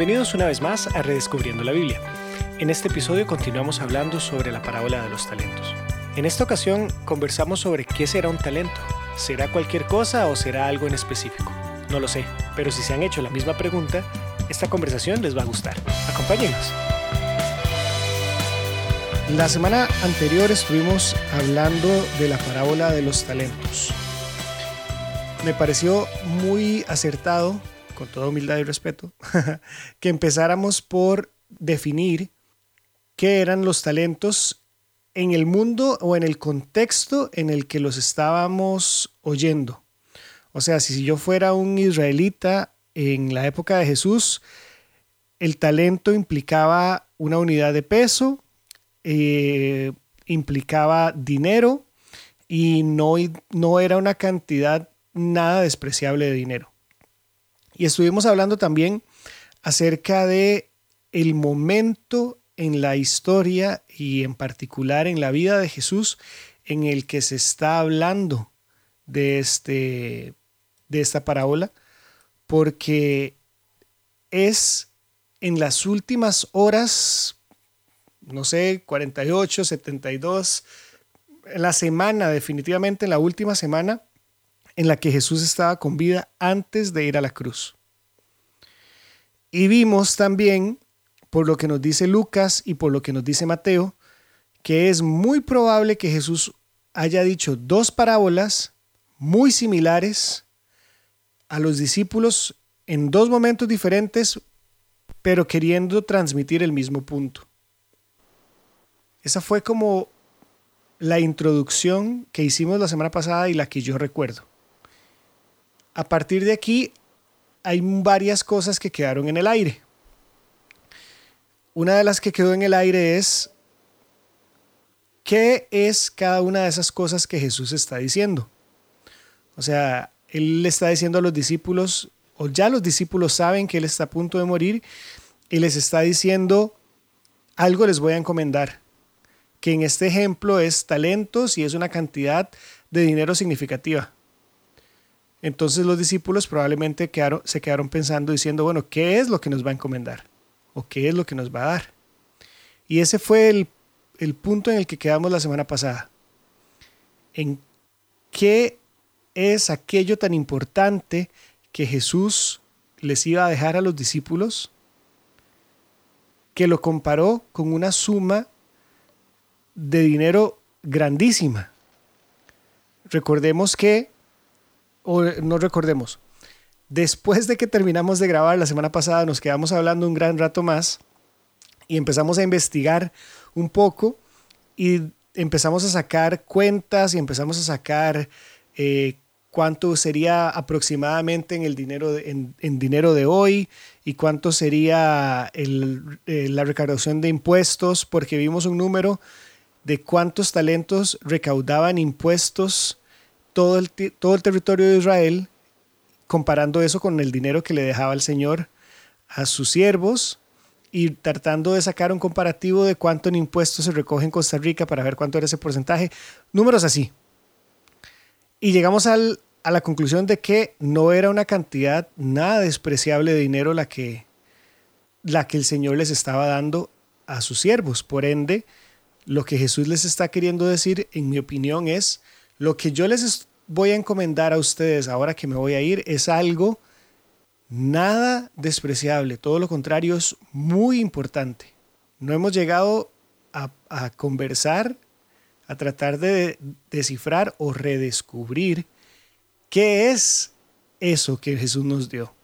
Bienvenidos una vez más a Redescubriendo la Biblia. En este episodio continuamos hablando sobre la parábola de los talentos. En esta ocasión conversamos sobre qué será un talento. ¿Será cualquier cosa o será algo en específico? No lo sé, pero si se han hecho la misma pregunta, esta conversación les va a gustar. Acompáñenos. La semana anterior estuvimos hablando de la parábola de los talentos. Me pareció muy acertado con toda humildad y respeto, que empezáramos por definir qué eran los talentos en el mundo o en el contexto en el que los estábamos oyendo. O sea, si yo fuera un israelita en la época de Jesús, el talento implicaba una unidad de peso, eh, implicaba dinero y no, no era una cantidad nada despreciable de dinero. Y estuvimos hablando también acerca de el momento en la historia y en particular en la vida de Jesús en el que se está hablando de, este, de esta parábola, porque es en las últimas horas, no sé, 48, 72, en la semana, definitivamente en la última semana, en la que Jesús estaba con vida antes de ir a la cruz. Y vimos también, por lo que nos dice Lucas y por lo que nos dice Mateo, que es muy probable que Jesús haya dicho dos parábolas muy similares a los discípulos en dos momentos diferentes, pero queriendo transmitir el mismo punto. Esa fue como la introducción que hicimos la semana pasada y la que yo recuerdo. A partir de aquí hay varias cosas que quedaron en el aire. Una de las que quedó en el aire es qué es cada una de esas cosas que Jesús está diciendo. O sea, Él le está diciendo a los discípulos, o ya los discípulos saben que Él está a punto de morir, y les está diciendo, algo les voy a encomendar, que en este ejemplo es talentos y es una cantidad de dinero significativa. Entonces los discípulos probablemente se quedaron pensando diciendo, bueno, ¿qué es lo que nos va a encomendar? ¿O qué es lo que nos va a dar? Y ese fue el, el punto en el que quedamos la semana pasada. En qué es aquello tan importante que Jesús les iba a dejar a los discípulos, que lo comparó con una suma de dinero grandísima. Recordemos que o no recordemos, después de que terminamos de grabar la semana pasada, nos quedamos hablando un gran rato más y empezamos a investigar un poco y empezamos a sacar cuentas y empezamos a sacar eh, cuánto sería aproximadamente en el dinero de, en, dinero de hoy y cuánto sería eh, la recaudación de impuestos, porque vimos un número de cuántos talentos recaudaban impuestos todo el, todo el territorio de Israel, comparando eso con el dinero que le dejaba el Señor a sus siervos y tratando de sacar un comparativo de cuánto en impuestos se recoge en Costa Rica para ver cuánto era ese porcentaje, números así. Y llegamos al, a la conclusión de que no era una cantidad nada despreciable de dinero la que, la que el Señor les estaba dando a sus siervos. Por ende, lo que Jesús les está queriendo decir, en mi opinión, es lo que yo les voy a encomendar a ustedes ahora que me voy a ir es algo nada despreciable, todo lo contrario es muy importante. No hemos llegado a, conversar, a tratar de descifrar o redescubrir qué es eso que Jesús nos dio.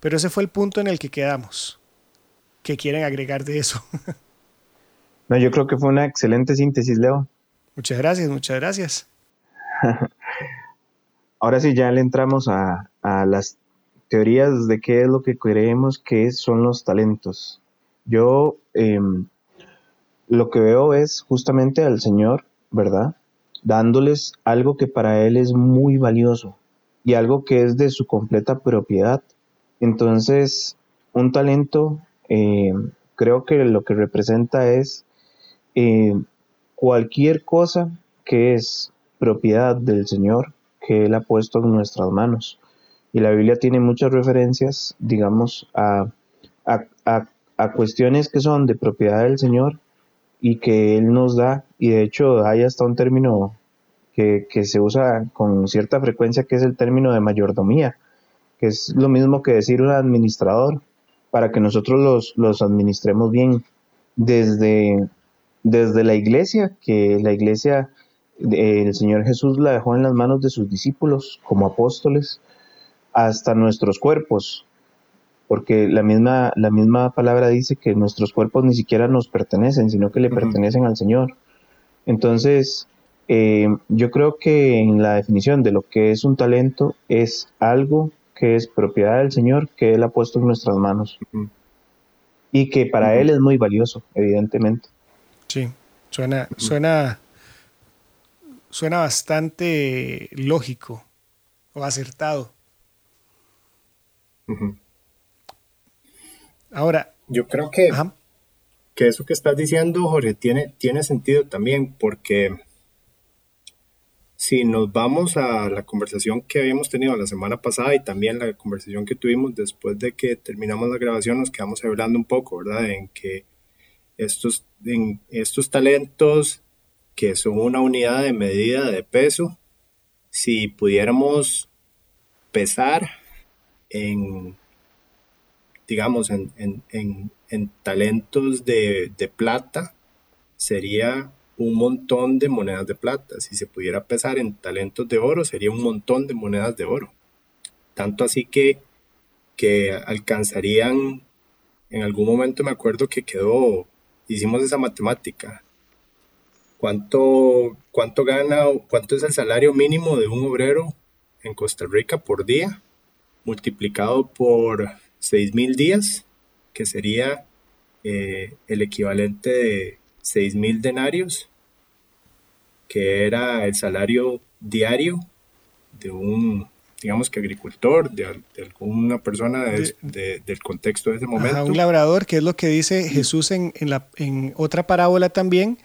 Pero ese fue el punto en el que quedamos. ¿Qué quieren agregar de eso? no, yo creo que fue una excelente síntesis, Leo. Muchas gracias, muchas gracias. Ahora sí, ya le entramos a, las teorías de qué es lo que creemos que son los talentos. Yo em, lo que veo es justamente al Señor, ¿verdad? Dándoles algo que para Él es muy valioso y algo que es de su completa propiedad. Entonces, un talento em, creo que lo que representa es em, cualquier cosa que es propiedad del Señor que Él ha puesto en nuestras manos. Y la Biblia tiene muchas referencias, digamos, a, a, cuestiones que son de propiedad del Señor y que Él nos da. Y de hecho hay hasta un término que, que se usa con cierta frecuencia que es el término de mayordomía, que es lo mismo que decir un administrador, para que nosotros los, los administremos bien desde, desde la iglesia, que la iglesia, el Señor Jesús la dejó en las manos de sus discípulos como apóstoles, hasta nuestros cuerpos, porque la misma, la misma palabra dice que nuestros cuerpos ni siquiera nos pertenecen, sino que le pertenecen al Señor. Entonces, eh, yo creo que en la definición de lo que es un talento es algo que es propiedad del Señor que Él ha puesto en nuestras manos. Y que para Él es muy valioso, evidentemente. Sí, suena, suena, suena bastante lógico o acertado. Ahora. Yo creo que, que eso que estás diciendo, Jorge, tiene, tiene sentido también, porque si nos vamos a la conversación que habíamos tenido la semana pasada y también la conversación que tuvimos después de que terminamos la grabación, nos quedamos hablando un poco, ¿verdad? En que estos, en estos talentos que son una unidad de medida de peso, si pudiéramos pesar en, digamos, en, talentos de, de plata, sería un montón de monedas de plata. Si se pudiera pesar en talentos de oro, sería un montón de monedas de oro. Tanto así que, que alcanzarían, en algún momento me acuerdo que quedó, hicimos esa matemática. ¿Cuánto, cuánto gana, cuánto es el salario mínimo de un obrero en Costa Rica por día? Multiplicado por 6.000 días, que sería eh, el equivalente de 6.000 denarios, que era el salario diario de un, digamos que agricultor, de, alguna persona del contexto de ese momento. un labrador, que es lo que dice Jesús en, la, en otra parábola también,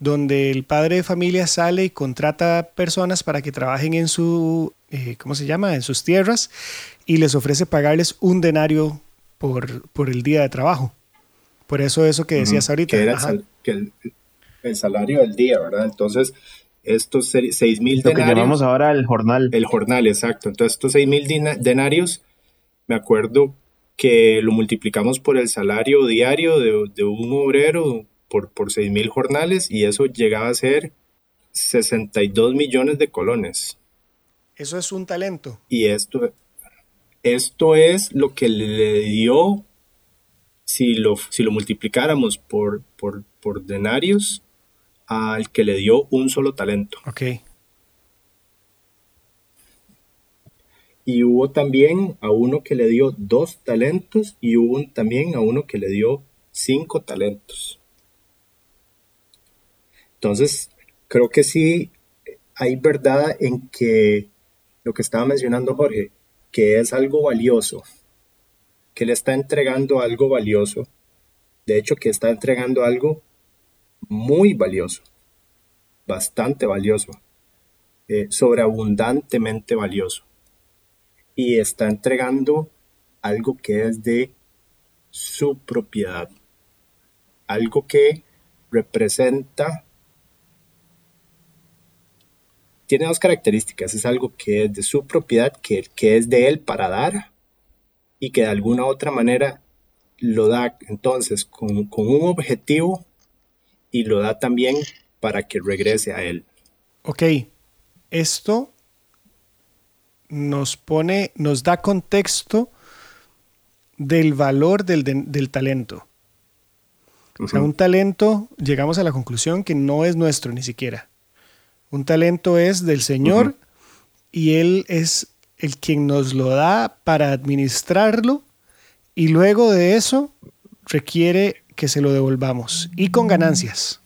donde el padre de familia sale y contrata personas para que trabajen en su, eh, ¿cómo se llama?, en sus tierras y les ofrece pagarles un denario por, por el día de trabajo. Por eso eso que decías ahorita. Que era el, salario del día, ¿verdad? Entonces, estos 6 mil denarios. Lo que llamamos ahora el jornal. El jornal, exacto. Entonces, estos 6 mil denarios, me acuerdo que lo multiplicamos por el salario diario de, un obrero por, por 6 mil jornales y eso llegaba a ser 62 millones de colones. Eso es un talento. Y esto, esto es lo que le dio si lo, si lo multiplicáramos por, por, denarios al que le dio un solo talento. Ok. Y hubo también a uno que le dio dos talentos y hubo también a uno que le dio cinco talentos. Entonces, creo que sí hay verdad en que lo que estaba mencionando Jorge, que es algo valioso, que le está entregando algo valioso. De hecho, que está entregando algo muy valioso, bastante valioso, eh, sobreabundantemente valioso. Y está entregando algo que es de su propiedad, algo que representa, tiene dos características, es algo que es de su propiedad, que, que es de él para dar, y que de alguna otra manera lo da entonces con, un objetivo y lo da también para que regrese a él. Ok, esto nos pone, nos da contexto del valor del, talento. O sea, un talento, llegamos a la conclusión que no es nuestro ni siquiera. Un talento es del Señor y Él es el quien nos lo da para administrarlo y luego de eso requiere que se lo devolvamos y con ganancias.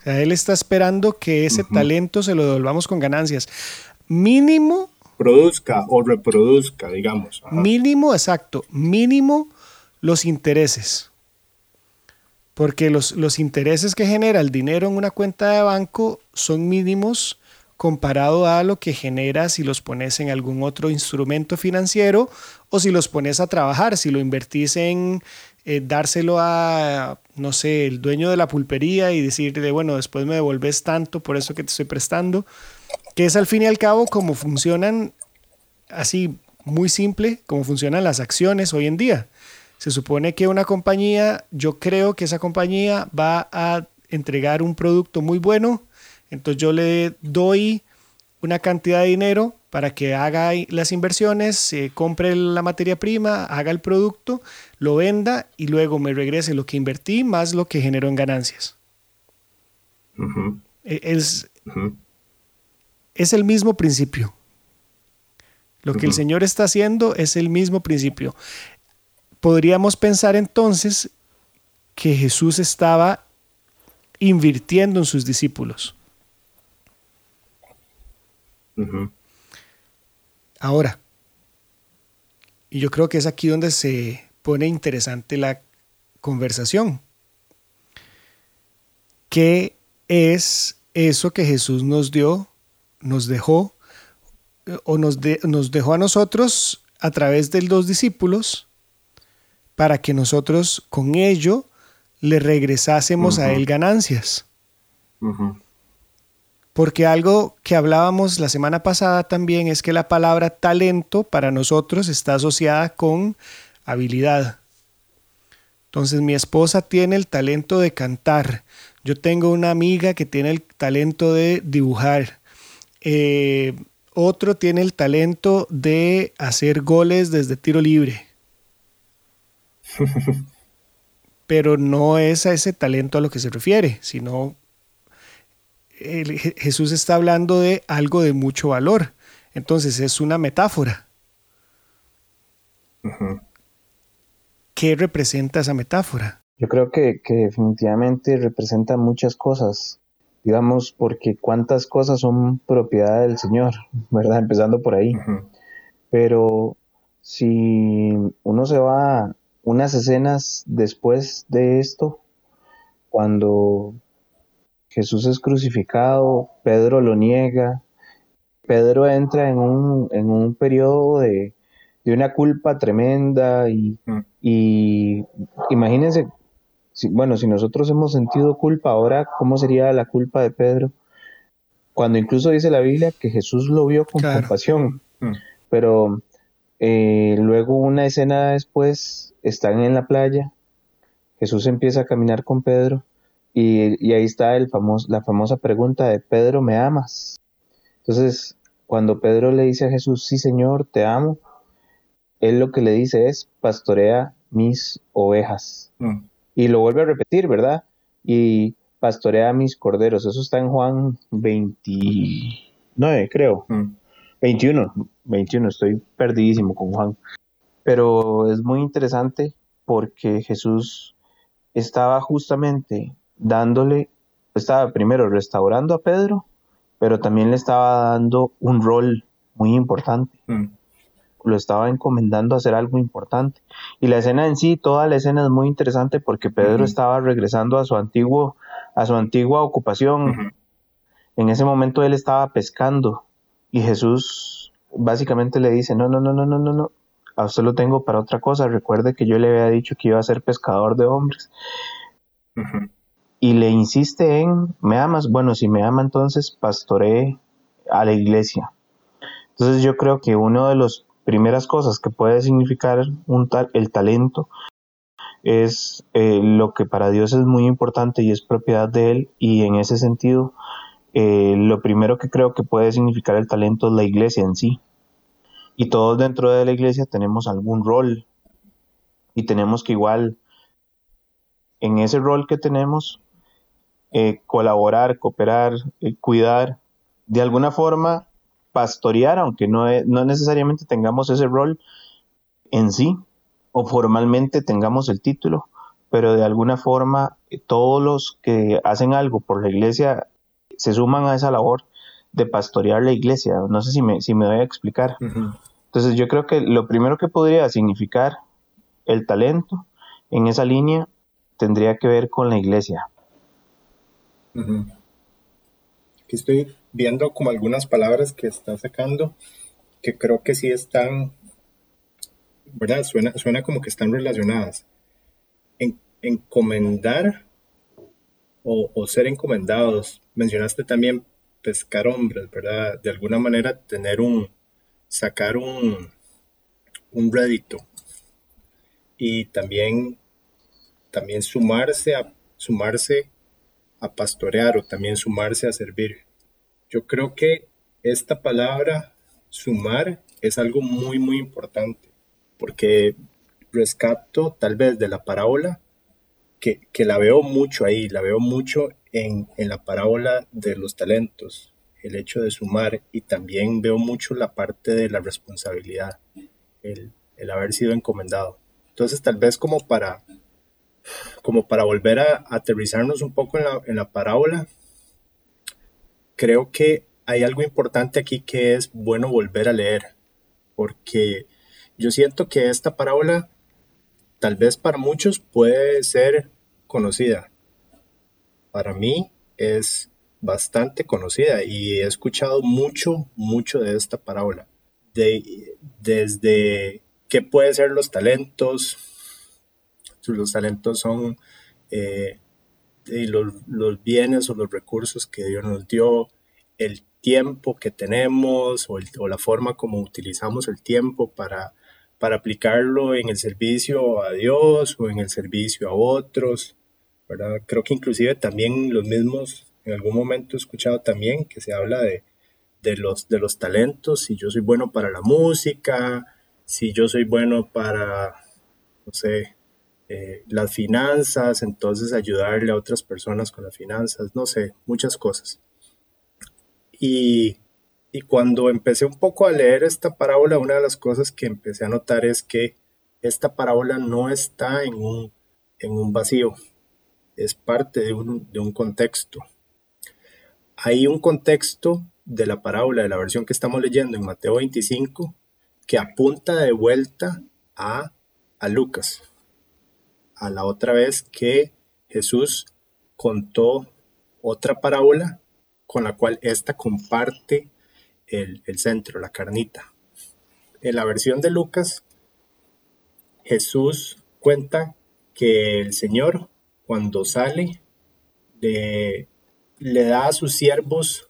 O sea, él está esperando que ese talento se lo devolvamos con ganancias. Mínimo. Produzca o reproduzca, digamos. Mínimo, exacto. Mínimo los intereses. Porque los, los intereses que genera el dinero en una cuenta de banco son mínimos comparado a lo que generas si los pones en algún otro instrumento financiero o si los pones a trabajar, si lo invertís en eh, dárselo a, no sé, el dueño de la pulpería y decirle, bueno, después me devolves tanto por eso que te estoy prestando, que es al fin y al cabo como funcionan, así muy simple, como funcionan las acciones hoy en día. Se supone que una compañía, yo creo que esa compañía va a entregar un producto muy bueno, entonces yo le doy una cantidad de dinero para que haga las inversiones, compre la materia prima, haga el producto, lo venda y luego me regrese lo que invertí más lo que generó en ganancias. E, es, es el mismo principio. Lo que el Señor está haciendo es el mismo principio. Podríamos pensar entonces que Jesús estaba invirtiendo en sus discípulos. Ahora, y yo creo que es aquí donde se pone interesante la conversación. ¿Qué es eso que Jesús nos dio, nos dejó, o nos, nos dejó a nosotros a través de los discípulos para que nosotros con ello le regresásemos a él ganancias? Porque algo que hablábamos la semana pasada también es que la palabra talento para nosotros está asociada con habilidad. Entonces mi esposa tiene el talento de cantar. Yo tengo una amiga que tiene el talento de dibujar. Eh, otro tiene el talento de hacer goles desde tiro libre. Pero no es a ese talento a lo que se refiere, sino Jesús está hablando de algo de mucho valor. Entonces es una metáfora. ¿Qué representa esa metáfora? Yo creo que, definitivamente representa muchas cosas, digamos, porque cuántas cosas son propiedad del Señor, ¿verdad? Empezando por ahí. Pero si uno se va unas escenas después de esto, cuando Jesús es crucificado, Pedro lo niega, Pedro entra en un, en un periodo de, una culpa tremenda y, mm. imagínense, bueno, si nosotros hemos sentido culpa ahora, ¿cómo sería la culpa de Pedro? Cuando incluso dice la Biblia que Jesús lo vio con compasión, mm. pero eh, luego una escena después están en la playa, Jesús empieza a caminar con Pedro y, ahí está el famoso, la famosa pregunta de Pedro, ¿me amas? Entonces, cuando Pedro le dice a Jesús, sí Señor, te amo, él lo que le dice es, pastorea mis ovejas. Mm. Y lo vuelve a repetir, ¿verdad? Y pastorea mis corderos. Eso está en Juan 29, creo. 21, mm. 21, estoy perdidísimo con Juan. Pero es muy interesante porque Jesús estaba justamente dándole, estaba primero restaurando a Pedro, pero también le estaba dando un rol muy importante. Mm. Lo estaba encomendando a hacer algo importante. Y la escena en sí, toda la escena es muy interesante porque Pedro estaba regresando a su antiguo, a su antigua ocupación. En ese momento él estaba pescando y Jesús básicamente le dice, no, no, no, no, no, no, no, a usted lo tengo para otra cosa. Recuerde que yo le había dicho que iba a ser pescador de hombres y le insiste en, ¿me amas? Bueno, si me ama entonces pastoree a la iglesia. Entonces yo creo que una de las primeras cosas que puede significar un el talento es eh, lo que para Dios es muy importante y es propiedad de Él y en ese sentido eh, lo primero que creo que puede significar el talento es la iglesia en sí. Y todos dentro de la iglesia tenemos algún rol. Y tenemos que igual en ese rol que tenemos eh, colaborar, cooperar, eh, cuidar, de alguna forma pastorear, aunque no, no necesariamente tengamos ese rol en sí o formalmente tengamos el título, pero de alguna forma eh, todos los que hacen algo por la iglesia se suman a esa labor de pastorear la iglesia. No sé si me, si me voy a explicar. Entonces yo creo que lo primero que podría significar el talento en esa línea tendría que ver con la iglesia. Aquí estoy viendo como algunas palabras que está sacando, que creo que sí están, ¿verdad? Suena, suena como que están relacionadas. En, encomendar o, o, ser encomendados. Mencionaste también pescar hombres, ¿verdad? De alguna manera tener un, sacar un, un rédito y también, también sumarse a, sumarse a pastorear o también sumarse a servir. Yo creo que esta palabra sumar es algo muy, muy importante, porque rescato tal vez de la parábola, que, que la veo mucho ahí, la veo mucho en, en, la parábola de los talentos, el hecho de sumar, y también veo mucho la parte de la responsabilidad, el, el haber sido encomendado. Entonces, tal vez como para, como para volver a, aterrizarnos un poco en la, en la parábola, creo que hay algo importante aquí que es bueno volver a leer, porque yo siento que esta parábola tal vez para muchos puede ser conocida. Para mí es bastante conocida y he escuchado mucho, mucho de esta parábola. De, desde qué pueden ser los talentos. Los talentos son eh, los, bienes o los recursos que Dios nos dio, el tiempo que tenemos o, o la forma como utilizamos el tiempo para, para aplicarlo en el servicio a Dios o en el servicio a otros. ¿Verdad? Creo que inclusive también los mismos, en algún momento he escuchado también que se habla de, de, los, de los talentos, si yo soy bueno para la música, si yo soy bueno para, no sé, eh, las finanzas, entonces ayudarle a otras personas con las finanzas, no sé, muchas cosas. Y, y cuando empecé un poco a leer esta parábola, una de las cosas que empecé a notar es que esta parábola no está en un, en un vacío, es parte de un, de un contexto. Hay un contexto de la parábola, de la versión que estamos leyendo en Mateo 25, que apunta de vuelta a, a Lucas, a la otra vez que Jesús contó otra parábola con la cual ésta comparte el, el, centro, la carnita. En la versión de Lucas, Jesús cuenta que el Señor, cuando sale, le, da a sus siervos,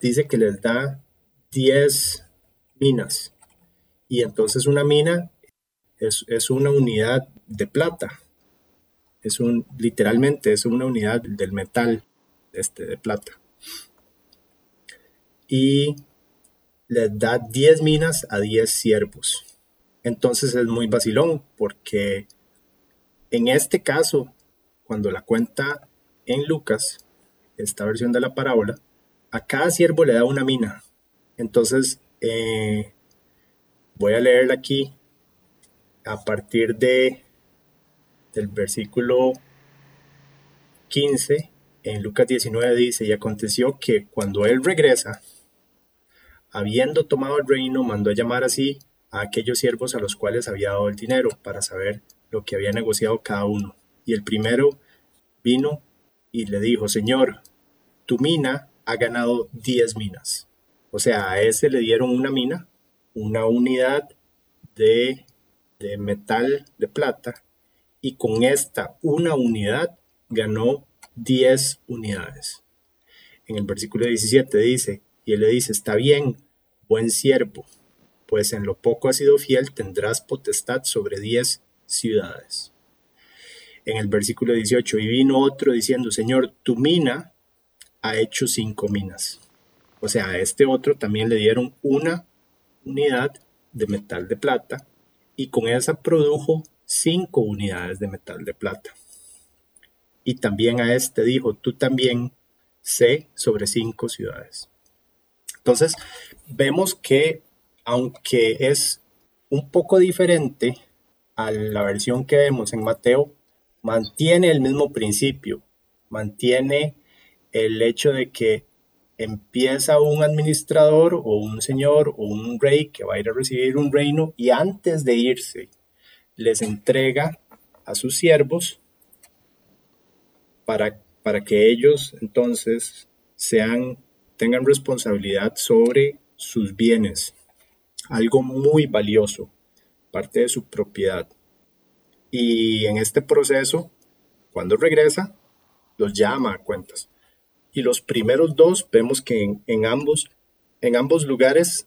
dice que les da 10 minas y entonces una mina es, una unidad de plata. Es un, literalmente es una unidad del metal este, de plata. Y le da 10 minas a 10 siervos. Entonces es muy vacilón porque en este caso, cuando la cuenta en Lucas, esta versión de la parábola, a cada siervo le da una mina. Entonces, eh, Voy a leerla aquí a partir de del versículo 15 en Lucas 19 dice, y aconteció que cuando él regresa, habiendo tomado el reino, mandó a llamar así a aquellos siervos a los cuales había dado el dinero para saber lo que había negociado cada uno. Y el primero vino y le dijo, Señor, tu mina ha ganado 10 minas. O sea, a ese le dieron una mina una unidad de, metal de plata y con esta una unidad ganó 10 unidades. En el versículo 17 dice, y él le dice, está bien, buen siervo, pues en lo poco has sido fiel, tendrás potestad sobre 10 ciudades. En el versículo 18, y vino otro diciendo, Señor, tu mina ha hecho cinco minas. O sea, a este otro también le dieron una unidad de metal de plata y con esa produjo cinco unidades de metal de plata. Y también a este dijo, tú también sé sobre cinco ciudades. Entonces, vemos que aunque es un poco diferente a la versión que vemos en Mateo, mantiene el mismo principio, mantiene el hecho de que empieza un administrador o un señor o un rey que va a ir a recibir un reino y antes de irse les entrega a sus siervos para, para que ellos entonces sean tengan responsabilidad sobre sus bienes, algo muy valioso, parte de su propiedad. Y en este proceso, cuando regresa, los llama a cuentas. Y los primeros dos vemos que en, ambos, en ambos lugares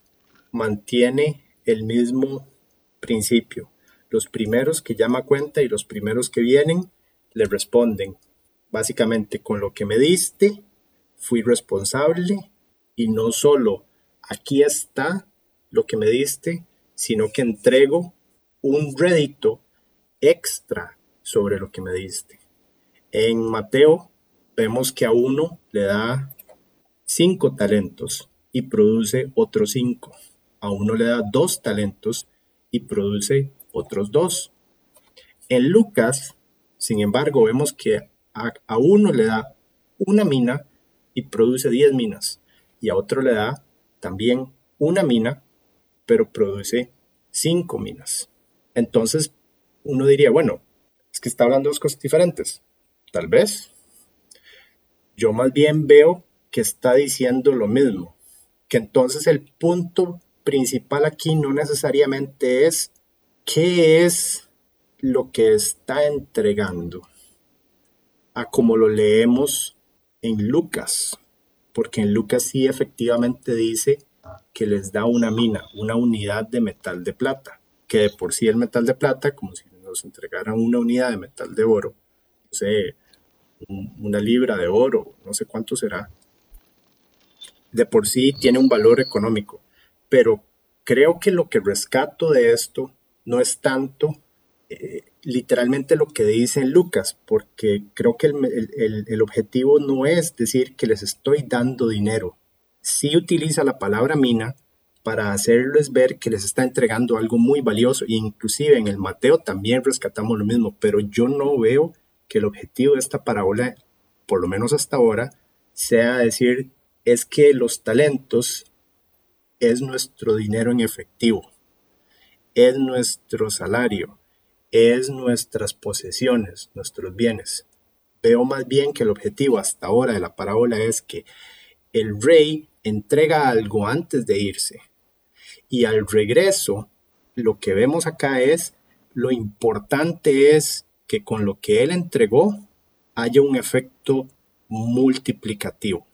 mantiene el mismo principio. Los primeros que llama a cuenta y los primeros que vienen le responden, básicamente, con lo que me diste, fui responsable y no solo aquí está lo que me diste, sino que entrego un rédito extra sobre lo que me diste. En Mateo vemos que a uno le da cinco talentos y produce otros cinco. A uno le da dos talentos y produce otros dos. En Lucas, sin embargo, vemos que a, uno le da una mina y produce diez minas. Y a otro le da también una mina, pero produce cinco minas. Entonces, uno diría, bueno, es que está hablando dos cosas diferentes. Tal vez. Yo más bien veo que está diciendo lo mismo. Que entonces el punto principal aquí no necesariamente es qué es lo que está entregando a como lo leemos en Lucas, porque en Lucas sí efectivamente dice que les da una mina, una unidad de metal de plata, que de por sí el metal de plata, como si nos entregaran una unidad de metal de oro, no sé, una libra de oro, no sé cuánto será, de por sí tiene un valor económico, pero creo que lo que rescato de esto no es tanto eh, literalmente lo que dice Lucas, porque creo que el, objetivo no es decir que les estoy dando dinero. Sí utiliza la palabra mina para hacerles ver que les está entregando algo muy valioso. Inclusive en el Mateo también rescatamos lo mismo, pero yo no veo que el objetivo de esta parábola, por lo menos hasta ahora, sea decir es que los talentos es nuestro dinero en efectivo, es nuestro salario, es nuestras posesiones, nuestros bienes. Veo más bien que el objetivo hasta ahora de la parábola es que el rey entrega algo antes de irse y al regreso lo que vemos acá es lo importante es que con lo que él entregó haya un efecto multiplicativo.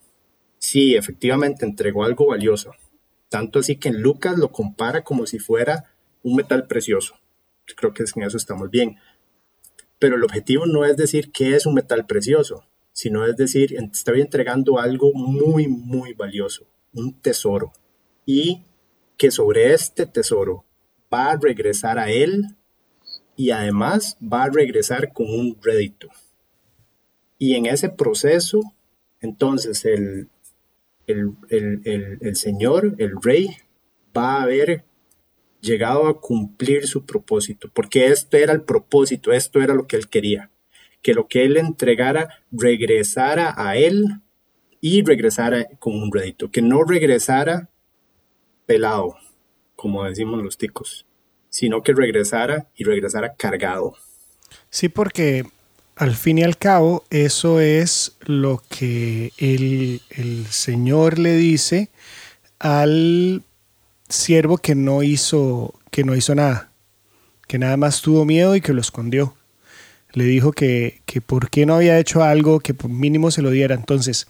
Sí, efectivamente entregó algo valioso, tanto así que en Lucas lo compara como si fuera un metal precioso creo que en eso estamos bien. Pero el objetivo no es decir que es un metal precioso, sino es decir, estoy entregando algo muy, muy valioso, un tesoro. Y que sobre este tesoro va a regresar a él y además va a regresar con un rédito. Y en ese proceso, entonces el, el, el, el Señor, el Rey, va a ver llegado a cumplir su propósito, porque este era el propósito, esto era lo que él quería, que lo que él entregara regresara a él y regresara con un rédito, que no regresara pelado, como decimos los ticos, sino que regresara y regresara cargado. Sí, porque al fin y al cabo eso es lo que el, el Señor le dice al siervo que no hizo, que no hizo nada, que nada más tuvo miedo y que lo escondió. Le dijo que, que por qué no había hecho algo que por mínimo se lo diera. Entonces,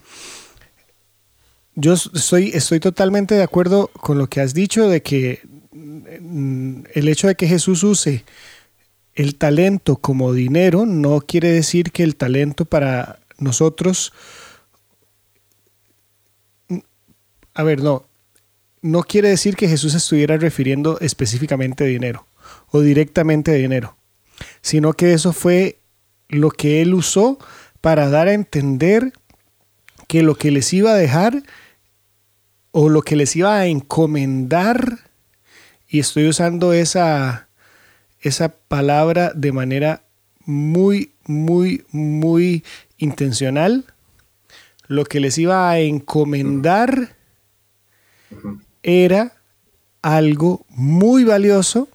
yo estoy, estoy totalmente de acuerdo con lo que has dicho de que mm, el hecho de que Jesús use el talento como dinero no quiere decir que el talento para nosotros... A ver, no, no quiere decir que Jesús estuviera refiriendo específicamente dinero o directamente dinero, sino que eso fue lo que él usó para dar a entender que lo que les iba a dejar o lo que les iba a encomendar, y estoy usando esa, esa palabra de manera muy, muy, muy intencional, lo que les iba a encomendar era algo muy valioso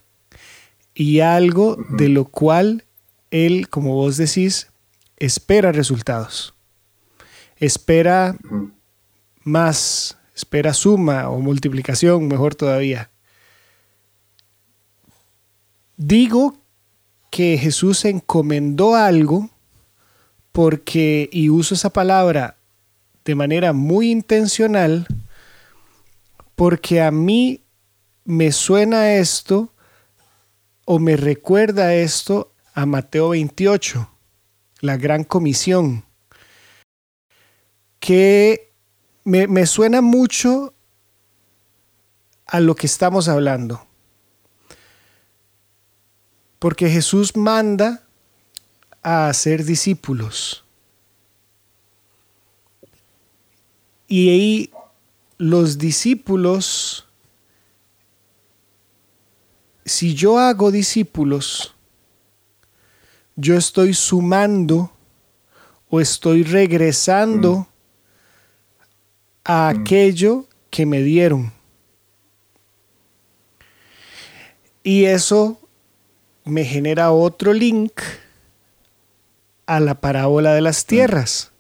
y algo de lo cual él, como vos decís, espera resultados. Espera más, espera suma o multiplicación, mejor todavía. Digo que Jesús encomendó algo porque, y uso esa palabra de manera muy intencional, porque a mí me suena esto o me recuerda esto a Mateo 28, la gran comisión, que me, me suena mucho a lo que estamos hablando. Porque Jesús manda a hacer discípulos. Y ahí los discípulos, si yo hago discípulos, yo estoy sumando o estoy regresando Mm. A aquello que me dieron. Y eso me genera otro link a la parábola de las tierras.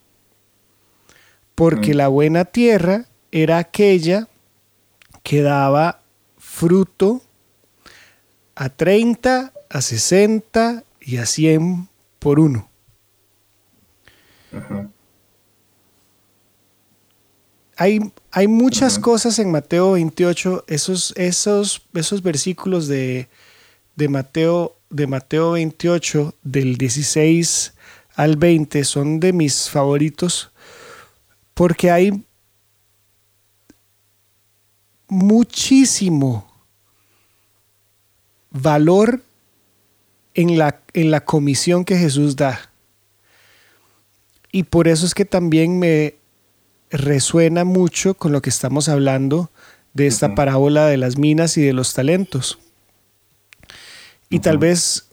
Porque Mm. la buena tierra era aquella que daba fruto a 30, a 60 y a 100 por uno. Ajá. Hay, hay muchas cosas en Mateo 28, esos, esos, esos versículos de, de, Mateo, de Mateo 28, del 16 al 20, son de mis favoritos, porque hay muchísimo valor en la, en la comisión que Jesús da. Y por eso es que también me resuena mucho con lo que estamos hablando de esta parábola de las minas y de los talentos. Y tal vez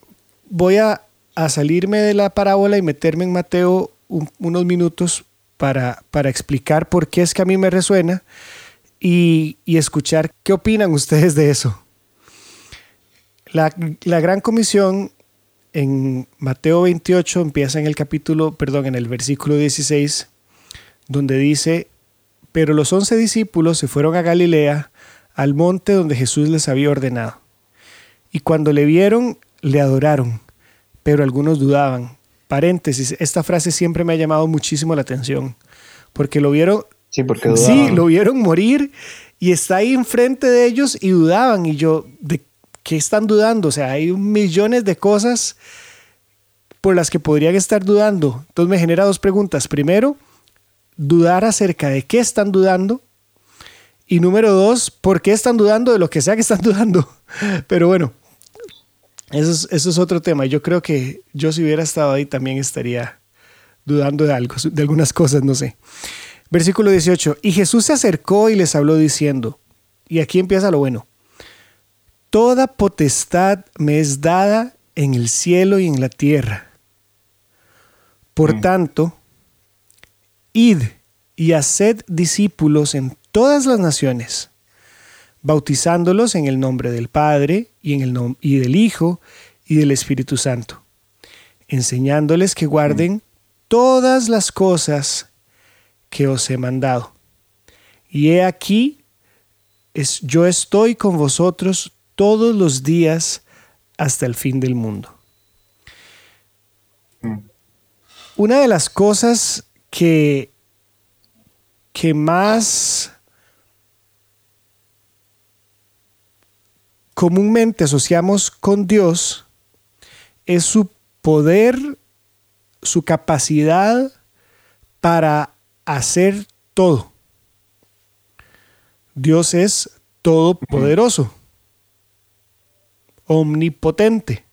voy a, a salirme de la parábola y meterme en Mateo un- unos minutos para, para explicar por qué es que a mí me resuena y, y escuchar qué opinan ustedes de eso. La, la gran comisión en Mateo 28 empieza en el capítulo, perdón, en el versículo 16, donde dice, pero los once discípulos se fueron a Galilea, al monte donde Jesús les había ordenado. Y cuando le vieron, le adoraron, pero algunos dudaban. Paréntesis, esta frase siempre me ha llamado muchísimo la atención, porque lo vieron, Sí, porque sí, dudaban. lo vieron morir y está ahí enfrente de ellos y dudaban. Y yo, ¿de qué están dudando? O sea, hay millones de cosas por las que podrían estar dudando. Entonces me genera dos preguntas. Primero, dudar acerca de qué están dudando. Y número dos, ¿por qué están dudando de lo que sea que están dudando? Pero bueno, eso es, eso es otro tema. Yo creo que yo si hubiera estado ahí también estaría dudando de algo, de algunas cosas, no sé. Versículo 18. Y Jesús se acercó y les habló diciendo, y aquí empieza lo bueno, Toda potestad me es dada en el cielo y en la tierra. Por Mm. tanto, id y haced discípulos en todas las naciones, bautizándolos en el nombre del Padre y, en el nom- y del Hijo y del Espíritu Santo, enseñándoles que guarden todas las cosas que os he mandado. Y he aquí, es, yo estoy con vosotros todos los días hasta el fin del mundo. Mm. Una de las cosas que, que más comúnmente asociamos con Dios es su poder, su capacidad para hacer todo. Dios es todopoderoso, omnipotente.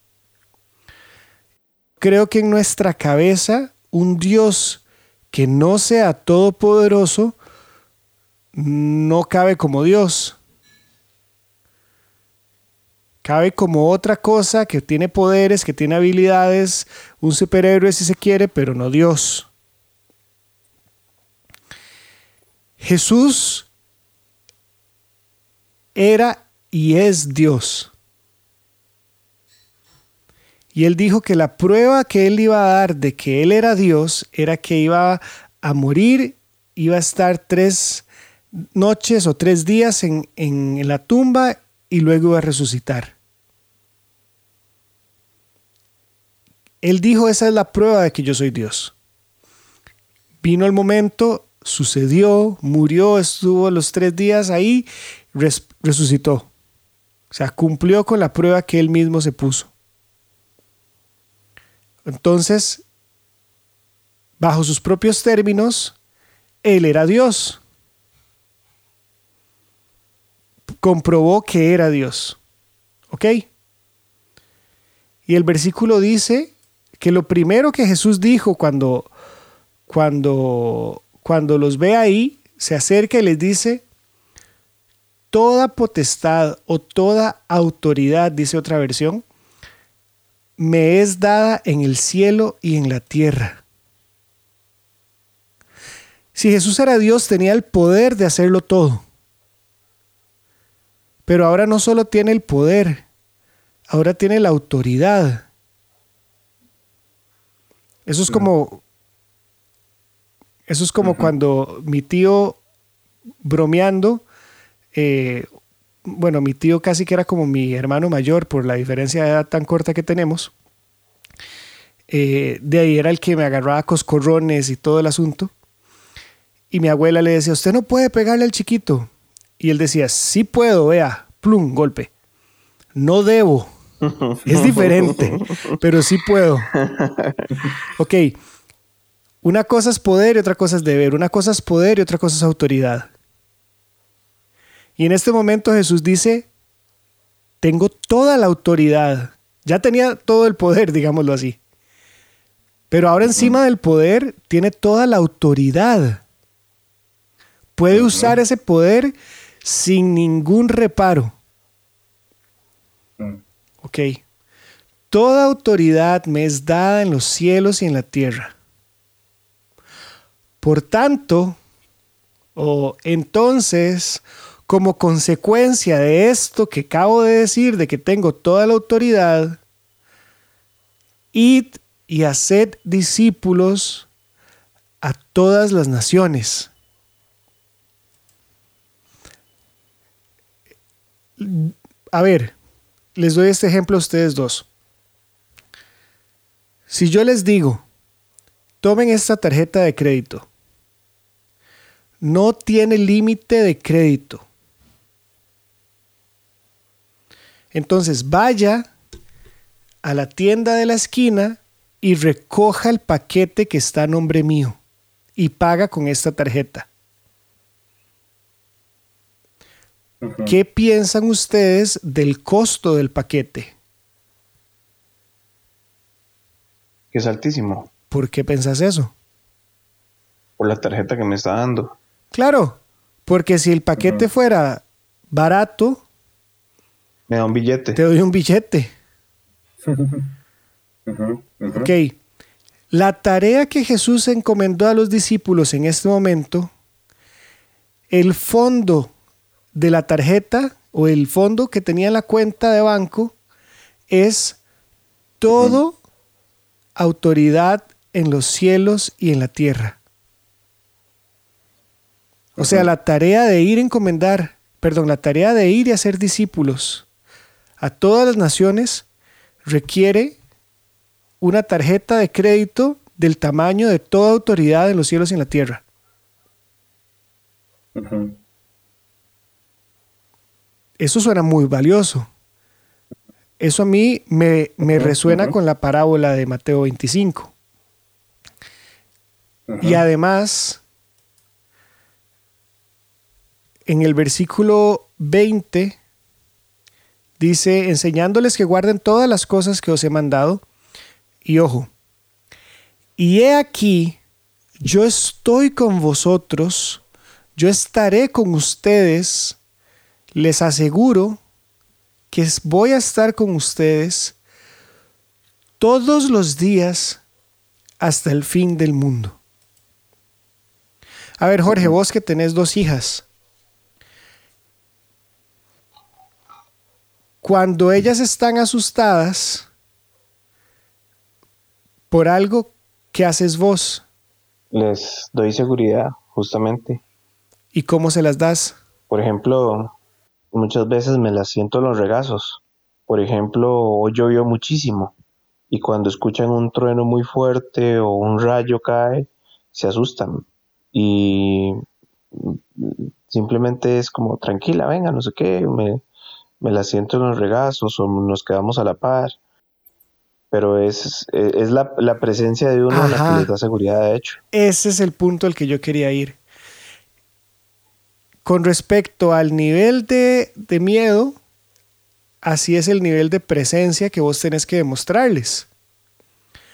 Creo que en nuestra cabeza un Dios que no sea todopoderoso no cabe como Dios. Cabe como otra cosa que tiene poderes, que tiene habilidades, un superhéroe si se quiere, pero no Dios. Jesús era y es Dios. Y él dijo que la prueba que él iba a dar de que él era Dios era que iba a morir, iba a estar tres noches o tres días en, en la tumba y luego iba a resucitar. Él dijo, esa es la prueba de que yo soy Dios. Vino el momento, sucedió, murió, estuvo los tres días ahí, resucitó. O sea, cumplió con la prueba que él mismo se puso. Entonces, bajo sus propios términos, él era Dios. Comprobó que era Dios. ¿Ok? Y el versículo dice que lo primero que Jesús dijo cuando, cuando, cuando los ve ahí, se acerca y les dice, toda potestad o toda autoridad, dice otra versión, me es dada en el cielo y en la tierra. Si Jesús era Dios, tenía el poder de hacerlo todo. Pero ahora no solo tiene el poder, ahora tiene la autoridad. Eso es como. Eso es como cuando mi tío, bromeando, eh, bueno, mi tío casi que era como mi hermano mayor por la diferencia de edad tan corta que tenemos. Eh, de ahí era el que me agarraba coscorrones y todo el asunto. Y mi abuela le decía, usted no puede pegarle al chiquito. Y él decía, sí puedo, vea, plum, golpe. No debo. Es diferente, pero sí puedo. Ok, una cosa es poder y otra cosa es deber. Una cosa es poder y otra cosa es autoridad. Y en este momento Jesús dice, tengo toda la autoridad. Ya tenía todo el poder, digámoslo así. Pero ahora encima del poder tiene toda la autoridad. Puede usar ese poder sin ningún reparo. Ok. Toda autoridad me es dada en los cielos y en la tierra. Por tanto, o entonces, como consecuencia de esto que acabo de decir, de que tengo toda la autoridad, id y haced discípulos a todas las naciones. A ver, les doy este ejemplo a ustedes dos. Si yo les digo, tomen esta tarjeta de crédito, no tiene límite de crédito. Entonces vaya a la tienda de la esquina y recoja el paquete que está a nombre mío y paga con esta tarjeta. ¿Qué piensan ustedes del costo del paquete? Que es altísimo. ¿Por qué pensás eso? Por la tarjeta que me está dando. Claro, porque si el paquete fuera barato, me da un billete. Te doy un billete. ok. La tarea que Jesús encomendó a los discípulos en este momento, el fondo de la tarjeta o el fondo que tenía la cuenta de banco es todo autoridad en los cielos y en la tierra. O sea, la tarea de ir a encomendar, perdón, la tarea de ir y hacer discípulos a todas las naciones requiere una tarjeta de crédito del tamaño de toda autoridad en los cielos y en la tierra. Eso suena muy valioso. Eso a mí me, resuena con la parábola de Mateo 25. Y además, en el versículo 20 Dice, enseñándoles que guarden todas las cosas que os he mandado. Y ojo, y he aquí, yo estoy con vosotros, yo estaré con ustedes, les aseguro que voy a estar con ustedes todos los días hasta el fin del mundo. A ver, Jorge, vos que tenés dos hijas, Cuando ellas están asustadas por algo, ¿qué haces vos? Les doy seguridad, justamente. ¿Y cómo se las das? Por ejemplo, muchas veces me las siento en los regazos. Por ejemplo, hoy llovió muchísimo y cuando escuchan un trueno muy fuerte o un rayo cae, se asustan. Y simplemente es como, tranquila, venga, no sé qué, me, me la siento en los regazos o nos quedamos a la par. Pero es, es la, presencia de uno la que les da seguridad, de hecho. Ese es el punto al que yo quería ir. Con respecto al nivel de, de miedo, así es el nivel de presencia que vos tenés que demostrarles.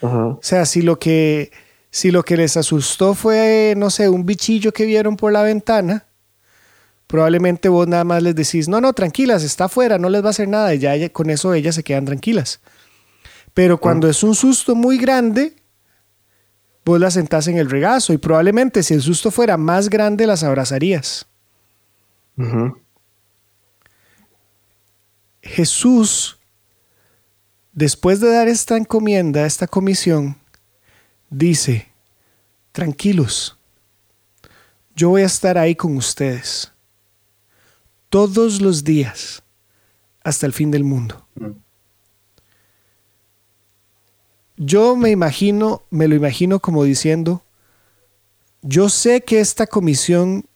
O sea, si lo que si lo que les asustó fue, no sé, un bichillo que vieron por la ventana, probablemente vos nada más les decís, no, no, tranquilas, está afuera, no les va a hacer nada, y ya con eso ellas se quedan tranquilas. Pero cuando es un susto muy grande, vos las sentás en el regazo y probablemente si el susto fuera más grande las abrazarías. Jesús, después de dar esta encomienda, esta comisión, dice, tranquilos, yo voy a estar ahí con ustedes todos los días hasta el fin del mundo. Yo me imagino, me lo imagino como diciendo, yo sé que esta comisión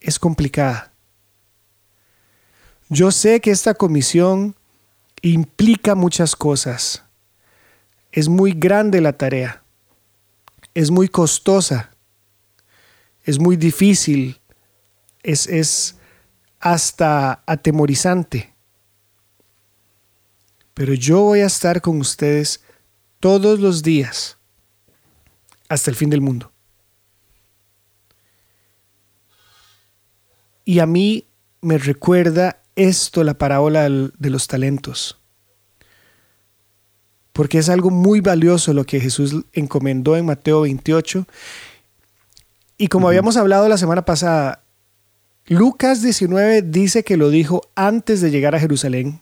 es complicada. Yo sé que esta comisión implica muchas cosas. Es muy grande la tarea. Es muy costosa. Es muy difícil. Es, es hasta atemorizante. Pero yo voy a estar con ustedes todos los días hasta el fin del mundo. Y a mí me recuerda esto la parábola de los talentos. Porque es algo muy valioso lo que Jesús encomendó en Mateo 28. Y como habíamos hablado la semana pasada, Lucas 19 dice que lo dijo antes de llegar a Jerusalén.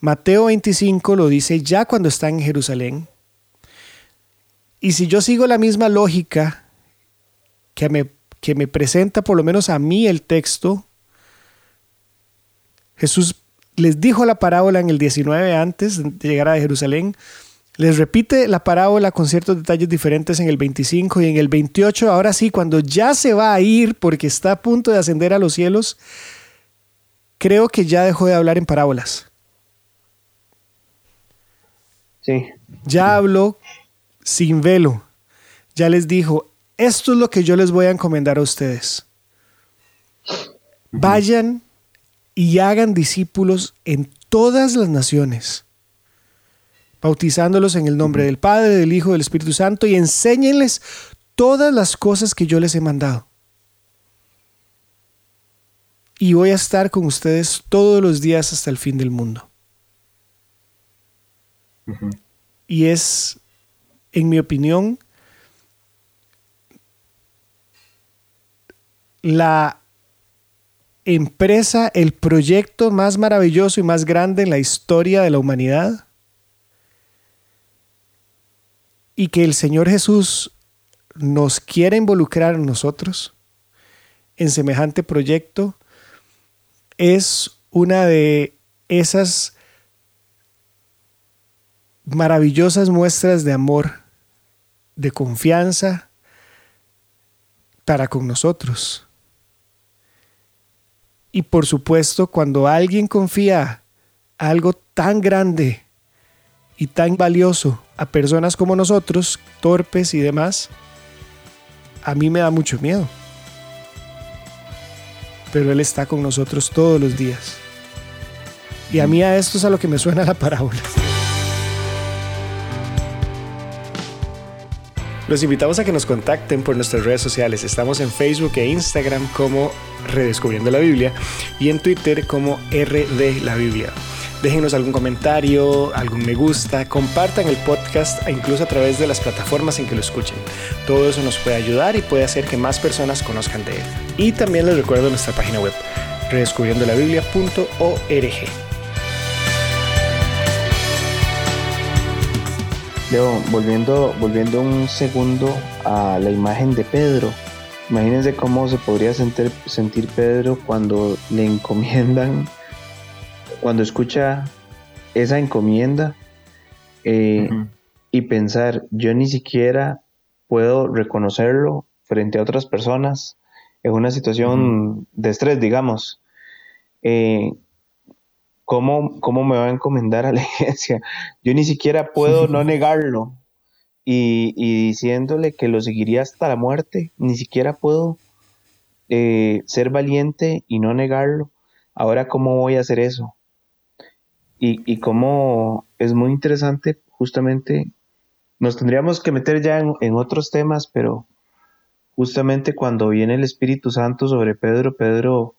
Mateo 25 lo dice ya cuando está en Jerusalén. Y si yo sigo la misma lógica que me, que me presenta por lo menos a mí el texto, Jesús les dijo la parábola en el 19 antes de llegar a Jerusalén. Les repite la parábola con ciertos detalles diferentes en el 25 y en el 28. Ahora sí, cuando ya se va a ir porque está a punto de ascender a los cielos, creo que ya dejó de hablar en parábolas. Sí. Ya habló sin velo. Ya les dijo, esto es lo que yo les voy a encomendar a ustedes. Vayan y hagan discípulos en todas las naciones, bautizándolos en el nombre del Padre, del Hijo, del Espíritu Santo y enséñenles todas las cosas que yo les he mandado. Y voy a estar con ustedes todos los días hasta el fin del mundo. Y es, en mi opinión, la empresa, el proyecto más maravilloso y más grande en la historia de la humanidad. Y que el Señor Jesús nos quiere involucrar en nosotros en semejante proyecto es una de esas maravillosas muestras de amor, de confianza para con nosotros. Y por supuesto, cuando alguien confía algo tan grande y tan valioso a personas como nosotros, torpes y demás, a mí me da mucho miedo. Pero Él está con nosotros todos los días. Y a mí a esto es a lo que me suena la parábola. Los invitamos a que nos contacten por nuestras redes sociales. Estamos en Facebook e Instagram como Redescubriendo la Biblia y en Twitter como RD la Biblia. Déjenos algún comentario, algún me gusta, compartan el podcast e incluso a través de las plataformas en que lo escuchen. Todo eso nos puede ayudar y puede hacer que más personas conozcan de él. Y también les recuerdo nuestra página web, redescubriendolabiblia.org. Leo, volviendo, volviendo un segundo a la imagen de Pedro, Imagínense cómo se podría sentir, sentir Pedro cuando le encomiendan, cuando escucha esa encomienda eh, y pensar, yo ni siquiera puedo reconocerlo frente a otras personas en una situación de estrés, digamos. Eh, ¿cómo, ¿Cómo me va a encomendar a la iglesia? Yo ni siquiera puedo no negarlo y, diciéndole que lo seguiría hasta la muerte. Ni siquiera puedo eh, ser valiente y no negarlo. Ahora, ¿cómo voy a hacer eso? Y, y cómo es muy interesante, justamente, nos tendríamos que meter ya en, otros temas, pero justamente cuando viene el Espíritu Santo sobre Pedro, Pedro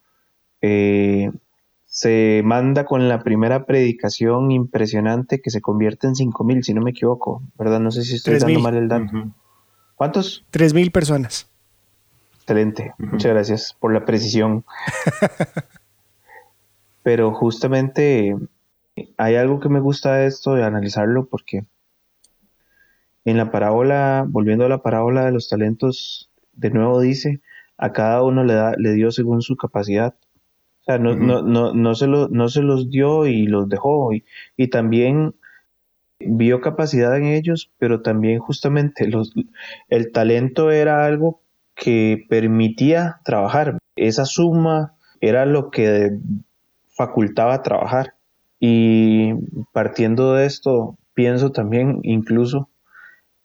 eh, se manda con la primera predicación impresionante que se convierte en 5000, si no me equivoco, ¿verdad? No sé si estoy dando mal el dato. ¿Cuántos? 3000 personas. Excelente, muchas gracias por la precisión. Pero justamente hay algo que me gusta de esto, de analizarlo, porque en la parábola, volviendo a la parábola de los talentos, de nuevo dice, a cada uno le, da, le dio según su capacidad. O sea, no, no, no, no, se no se los dio y los dejó. Y, y, también vio capacidad en ellos, pero también justamente los, el talento era algo que permitía trabajar. Esa suma era lo que facultaba trabajar. Y partiendo de esto, pienso también incluso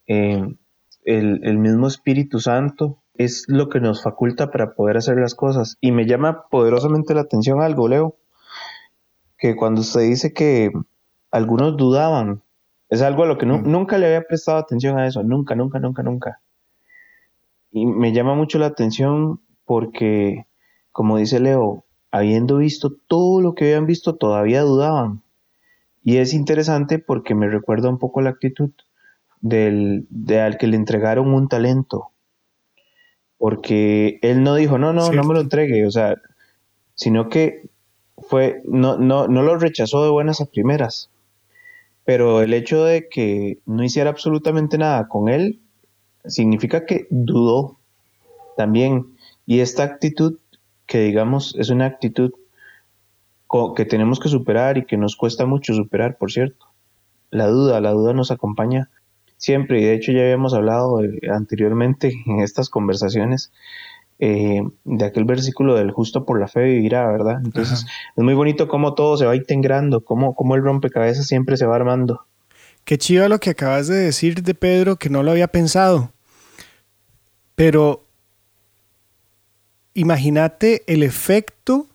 el, el mismo Espíritu Santo es lo que nos faculta para poder hacer las cosas. Y me llama poderosamente la atención algo, Leo, que cuando usted dice que algunos dudaban, es algo a lo que mm. nunca le había prestado atención a eso, nunca, nunca, nunca, nunca. Y me llama mucho la atención porque, como dice Leo, habiendo visto todo lo que habían visto, todavía dudaban. Y es interesante porque me recuerda un poco la actitud del, de al que le entregaron un talento porque él no dijo, no, no, no me lo entregue, o sea, sino que fue, no, no, no lo rechazó de buenas a primeras. Pero el hecho de que no hiciera absolutamente nada con él significa que dudó también. Y esta actitud, que digamos es una actitud que tenemos que superar y que nos cuesta mucho superar, por cierto. La duda, la duda nos acompaña siempre, y de hecho ya habíamos hablado eh, anteriormente en estas conversaciones eh, de aquel versículo del justo por la fe vivirá, ¿verdad? Entonces es muy bonito cómo todo se va integrando, cómo, cómo el rompecabezas siempre se va armando. Qué chido lo que acabas de decir de Pedro, que no lo había pensado. Pero imagínate el efecto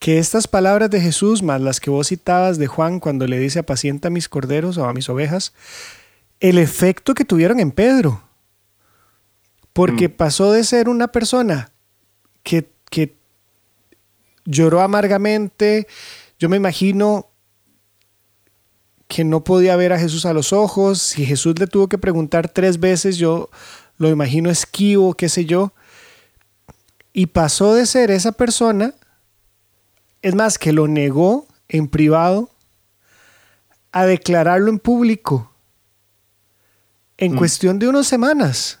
que estas palabras de Jesús, más las que vos citabas de Juan cuando le dice apacienta a mis corderos o a mis ovejas, el efecto que tuvieron en Pedro. Porque mm. pasó de ser una persona que, que lloró amargamente, yo me imagino que no podía ver a Jesús a los ojos, si Jesús le tuvo que preguntar tres veces, yo lo imagino esquivo, qué sé yo, y pasó de ser esa persona, es más, que lo negó en privado, a declararlo en público en mm. cuestión de unas semanas.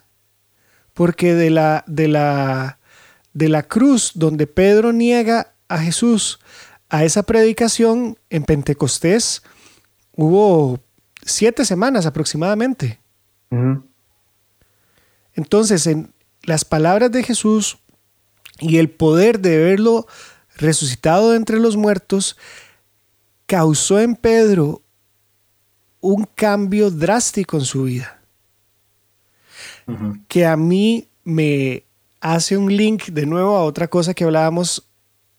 Porque de la, de, la, de la cruz donde Pedro niega a Jesús a esa predicación en Pentecostés hubo siete semanas aproximadamente. Entonces, en las palabras de Jesús y el poder de verlo resucitado entre los muertos, causó en Pedro un cambio drástico en su vida que a mí me hace un link de nuevo a otra cosa que hablábamos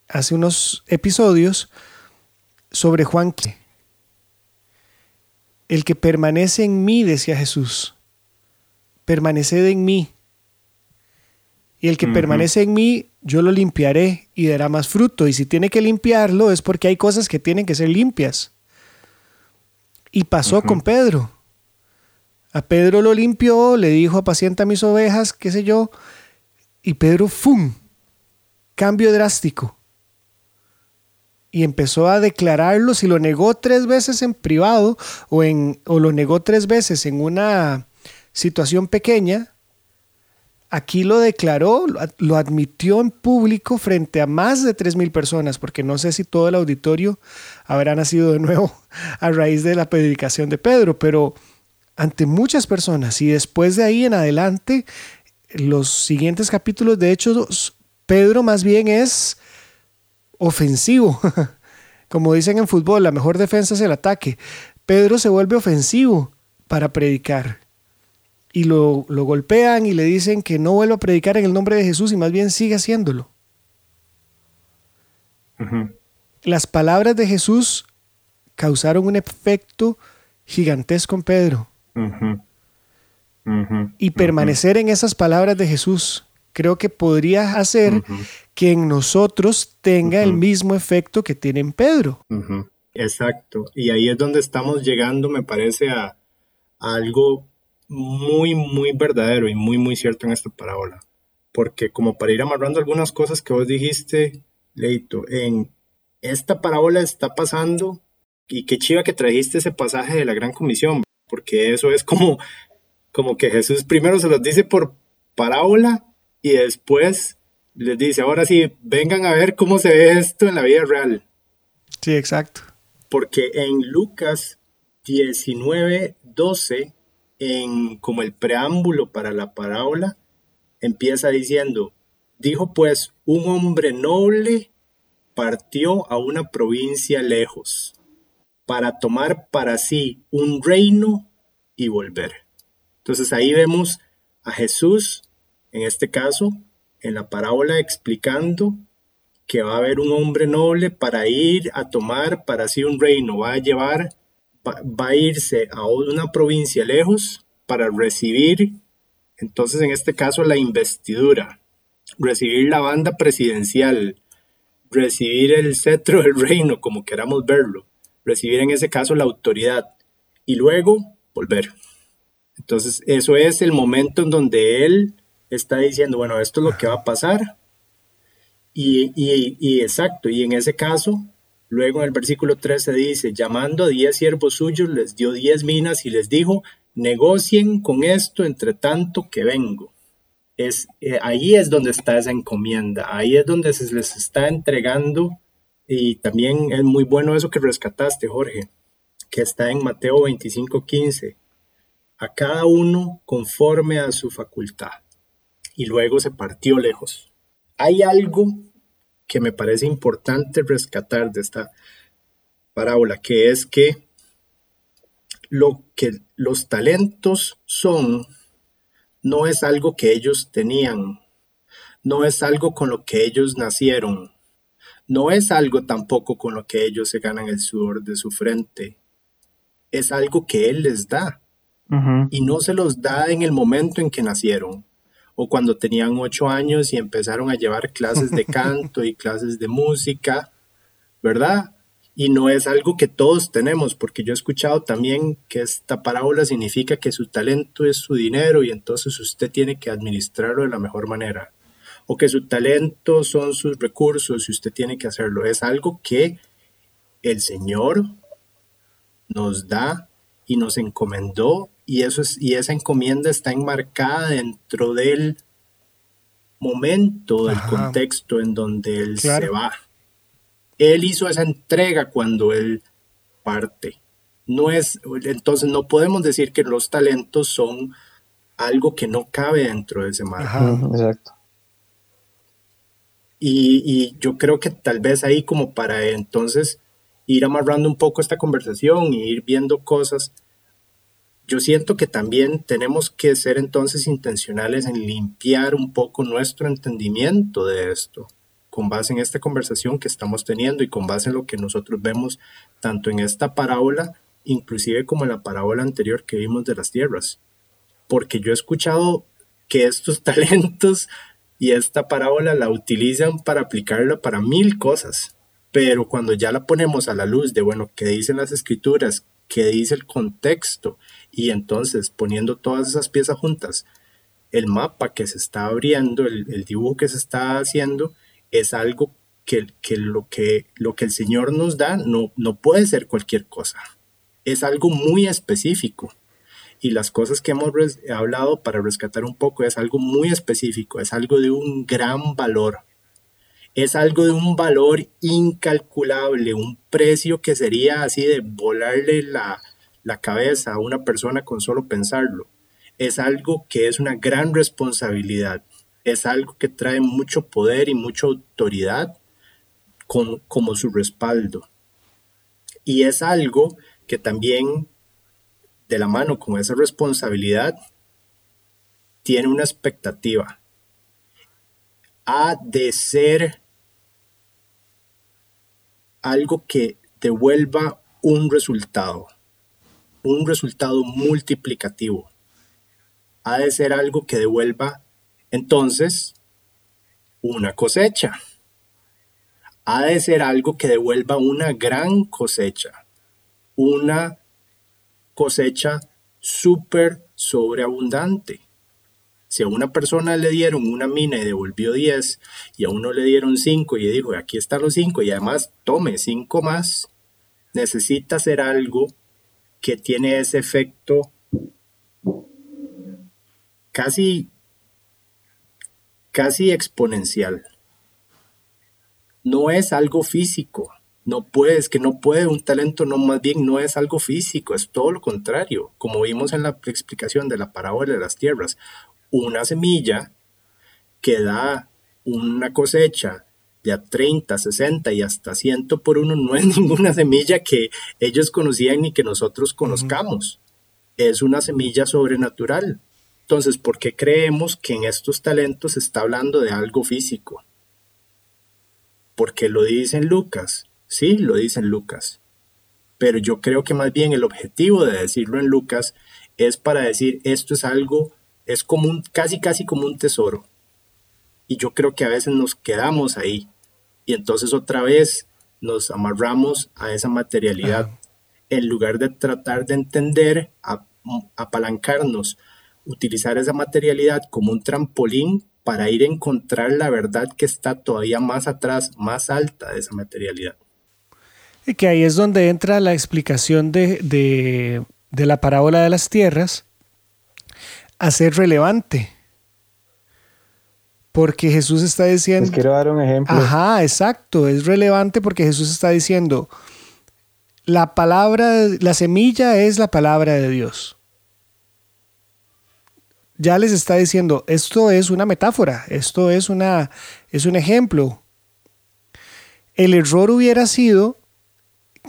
hace unos episodios sobre Juan. El que permanece en mí, decía Jesús, permaneced en mí. Y el que permanece en mí, yo lo limpiaré y dará más fruto. Y si tiene que limpiarlo es porque hay cosas que tienen que ser limpias. Y pasó con Pedro. A Pedro lo limpió, le dijo, apacienta mis ovejas, qué sé yo. Y Pedro, ¡fum! Cambio drástico. Y empezó a declararlo, si lo negó tres veces en privado o, en, o lo negó tres veces en una situación pequeña, aquí lo declaró, lo admitió en público frente a más de 3.000 personas, porque no sé si todo el auditorio habrá nacido de nuevo a raíz de la predicación de Pedro, pero ante muchas personas y después de ahí en adelante, los siguientes capítulos de Hechos, Pedro más bien es ofensivo. Como dicen en fútbol, la mejor defensa es el ataque. Pedro se vuelve ofensivo para predicar. Y lo, golpean y le dicen que no vuelva a predicar en el nombre de Jesús y más bien sigue haciéndolo. Las palabras de Jesús causaron un efecto gigantesco en Pedro. Y permanecer en esas palabras de Jesús creo que podría hacer que en nosotros tenga el mismo efecto que tiene en Pedro. Exacto. Y ahí es donde estamos llegando, me parece, a, algo muy, muy verdadero y muy, muy cierto en esta parábola. Porque como para ir amarrando algunas cosas que vos dijiste, Leito, en esta parábola está pasando, y qué chiva que trajiste ese pasaje de la Gran Comisión, porque eso es como, como que Jesús primero se los dice por parábola y después les dice, ahora sí, vengan a ver cómo se ve esto en la vida real. Sí, exacto. Porque en Lucas 19, 12, en como el preámbulo para la parábola, empieza diciendo, dijo pues, un hombre noble partió a una provincia lejos para tomar para sí un reino y volver. Entonces ahí vemos a Jesús, en este caso, en la parábola explicando que va a haber un hombre noble para ir a tomar para sí un reino, va a llevar, va, a irse a una provincia lejos para recibir, entonces en este caso la investidura, recibir la banda presidencial, recibir el cetro del reino, como queramos verlo, recibir en ese caso la autoridad y luego volver. Entonces eso es el momento en donde él está diciendo, bueno, esto es lo que va a pasar, y, exacto, y en ese caso, luego en el versículo 13 dice, llamando a diez siervos suyos, les dio diez minas y les dijo, negocien con esto entre tanto que vengo. Es, eh, ahí es donde está esa encomienda, ahí es donde se les está entregando y también es muy bueno eso que rescataste, Jorge, que está en Mateo 25:15, a cada uno conforme a su facultad. Y luego se partió lejos. Hay algo que me parece importante rescatar de esta parábola, que es que lo que los talentos son no es algo que ellos tenían, no es algo con lo que ellos nacieron, no es algo tampoco con lo que ellos se ganan el sudor de su frente, es algo que Él les da. Y no se los da en el momento en que nacieron o cuando tenían ocho años y empezaron a llevar clases de canto y clases de música, ¿verdad? Y no es algo que todos tenemos, porque yo he escuchado también que esta parábola significa que su talento es su dinero y entonces usted tiene que administrarlo de la mejor manera. O que su talento son sus recursos y usted tiene que hacerlo. Es algo que el Señor nos da y nos encomendó y, eso es, y esa encomienda está enmarcada dentro del momento, del contexto en donde él se va. Él hizo esa entrega cuando él parte. No es, entonces no podemos decir que los talentos son algo que no cabe dentro de ese marco. Exacto. Y, y, yo creo que tal vez ahí como para entonces ir amarrando un poco esta conversación y ir viendo cosas, yo siento que también tenemos que ser entonces intencionales en limpiar un poco nuestro entendimiento de esto, con base en esta conversación que estamos teniendo y con base en lo que nosotros vemos tanto en esta parábola, inclusive como en la parábola anterior que vimos de las tierras. Porque yo he escuchado que estos talentos y esta parábola la utilizan para aplicarla para mil cosas. Pero cuando ya la ponemos a la luz de, bueno, qué dicen las escrituras, qué dice el contexto y entonces poniendo todas esas piezas juntas, el mapa que se está abriendo, el, dibujo que se está haciendo, es algo que, lo que lo que el Señor nos da no, no puede ser cualquier cosa. Es algo muy específico. y las cosas que hemos hablado para rescatar un poco es algo muy específico, es algo de un gran valor. Es algo de un valor incalculable, un precio que sería así de volarle la, la cabeza a una persona con solo pensarlo. Es algo que es una gran responsabilidad, es algo que trae mucho poder y mucha autoridad con, como su respaldo. Y es algo que también de la mano con esa responsabilidad, tiene una expectativa. Ha de ser algo que devuelva un resultado, un resultado multiplicativo. Ha de ser algo que devuelva entonces una cosecha. Ha de ser algo que devuelva una gran cosecha, una cosecha súper sobreabundante. Si a una persona le dieron una mina y devolvió 10 y a uno le dieron 5 y dijo, aquí están los 5 y además tome 5 más, necesita hacer algo que tiene ese efecto casi, casi exponencial. No es algo físico, no puedes, que no puede, un talento no más bien no es algo físico, es todo lo contrario, como vimos en la explicación de la parábola de las tierras, una semilla que da una cosecha de a 30, 60 y hasta 100 por uno no es ninguna semilla que ellos conocían ni que nosotros conozcamos, es una semilla sobrenatural. Entonces, ¿por qué creemos que en estos talentos se está hablando de algo físico? Porque lo dice en Lucas, Sí, lo dice en Lucas. Pero yo creo que más bien el objetivo de decirlo en Lucas es para decir esto es algo, es como un, casi casi como un tesoro. Y yo creo que a veces nos quedamos ahí. Y entonces otra vez nos amarramos a esa materialidad. En lugar de tratar de entender, apalancarnos, utilizar esa materialidad como un trampolín para ir a encontrar la verdad que está todavía más atrás, más alta de esa materialidad. Y que ahí es donde entra la explicación de, la parábola de las tierras a ser relevante. Porque Jesús está diciendo... Les quiero dar un ejemplo. Ajá, exacto. Es relevante porque Jesús está diciendo, la palabra, la semilla es la palabra de Dios. Ya les está diciendo, esto es una metáfora, esto es, una, es un ejemplo. El error hubiera sido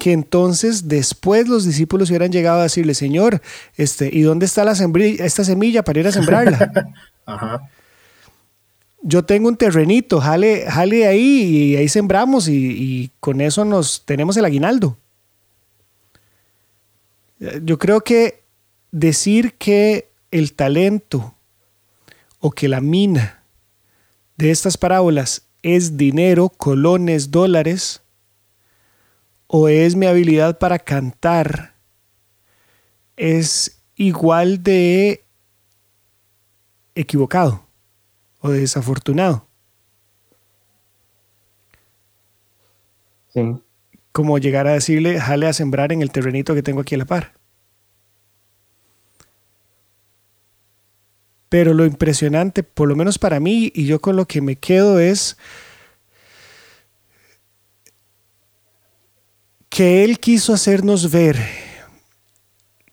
que entonces después los discípulos hubieran llegado a decirle, Señor, este, ¿y dónde está la esta semilla para ir a sembrarla? Yo tengo un terrenito, jale, jale ahí y ahí sembramos y, con eso nos tenemos el aguinaldo. Yo creo que decir que el talento o que la mina de estas parábolas es dinero, colones, dólares, o es mi habilidad para cantar es igual de equivocado o desafortunado. Sí. Como llegar a decirle, jale a sembrar en el terrenito que tengo aquí a la par. Pero lo impresionante, por lo menos para mí, y yo con lo que me quedo es que Él quiso hacernos ver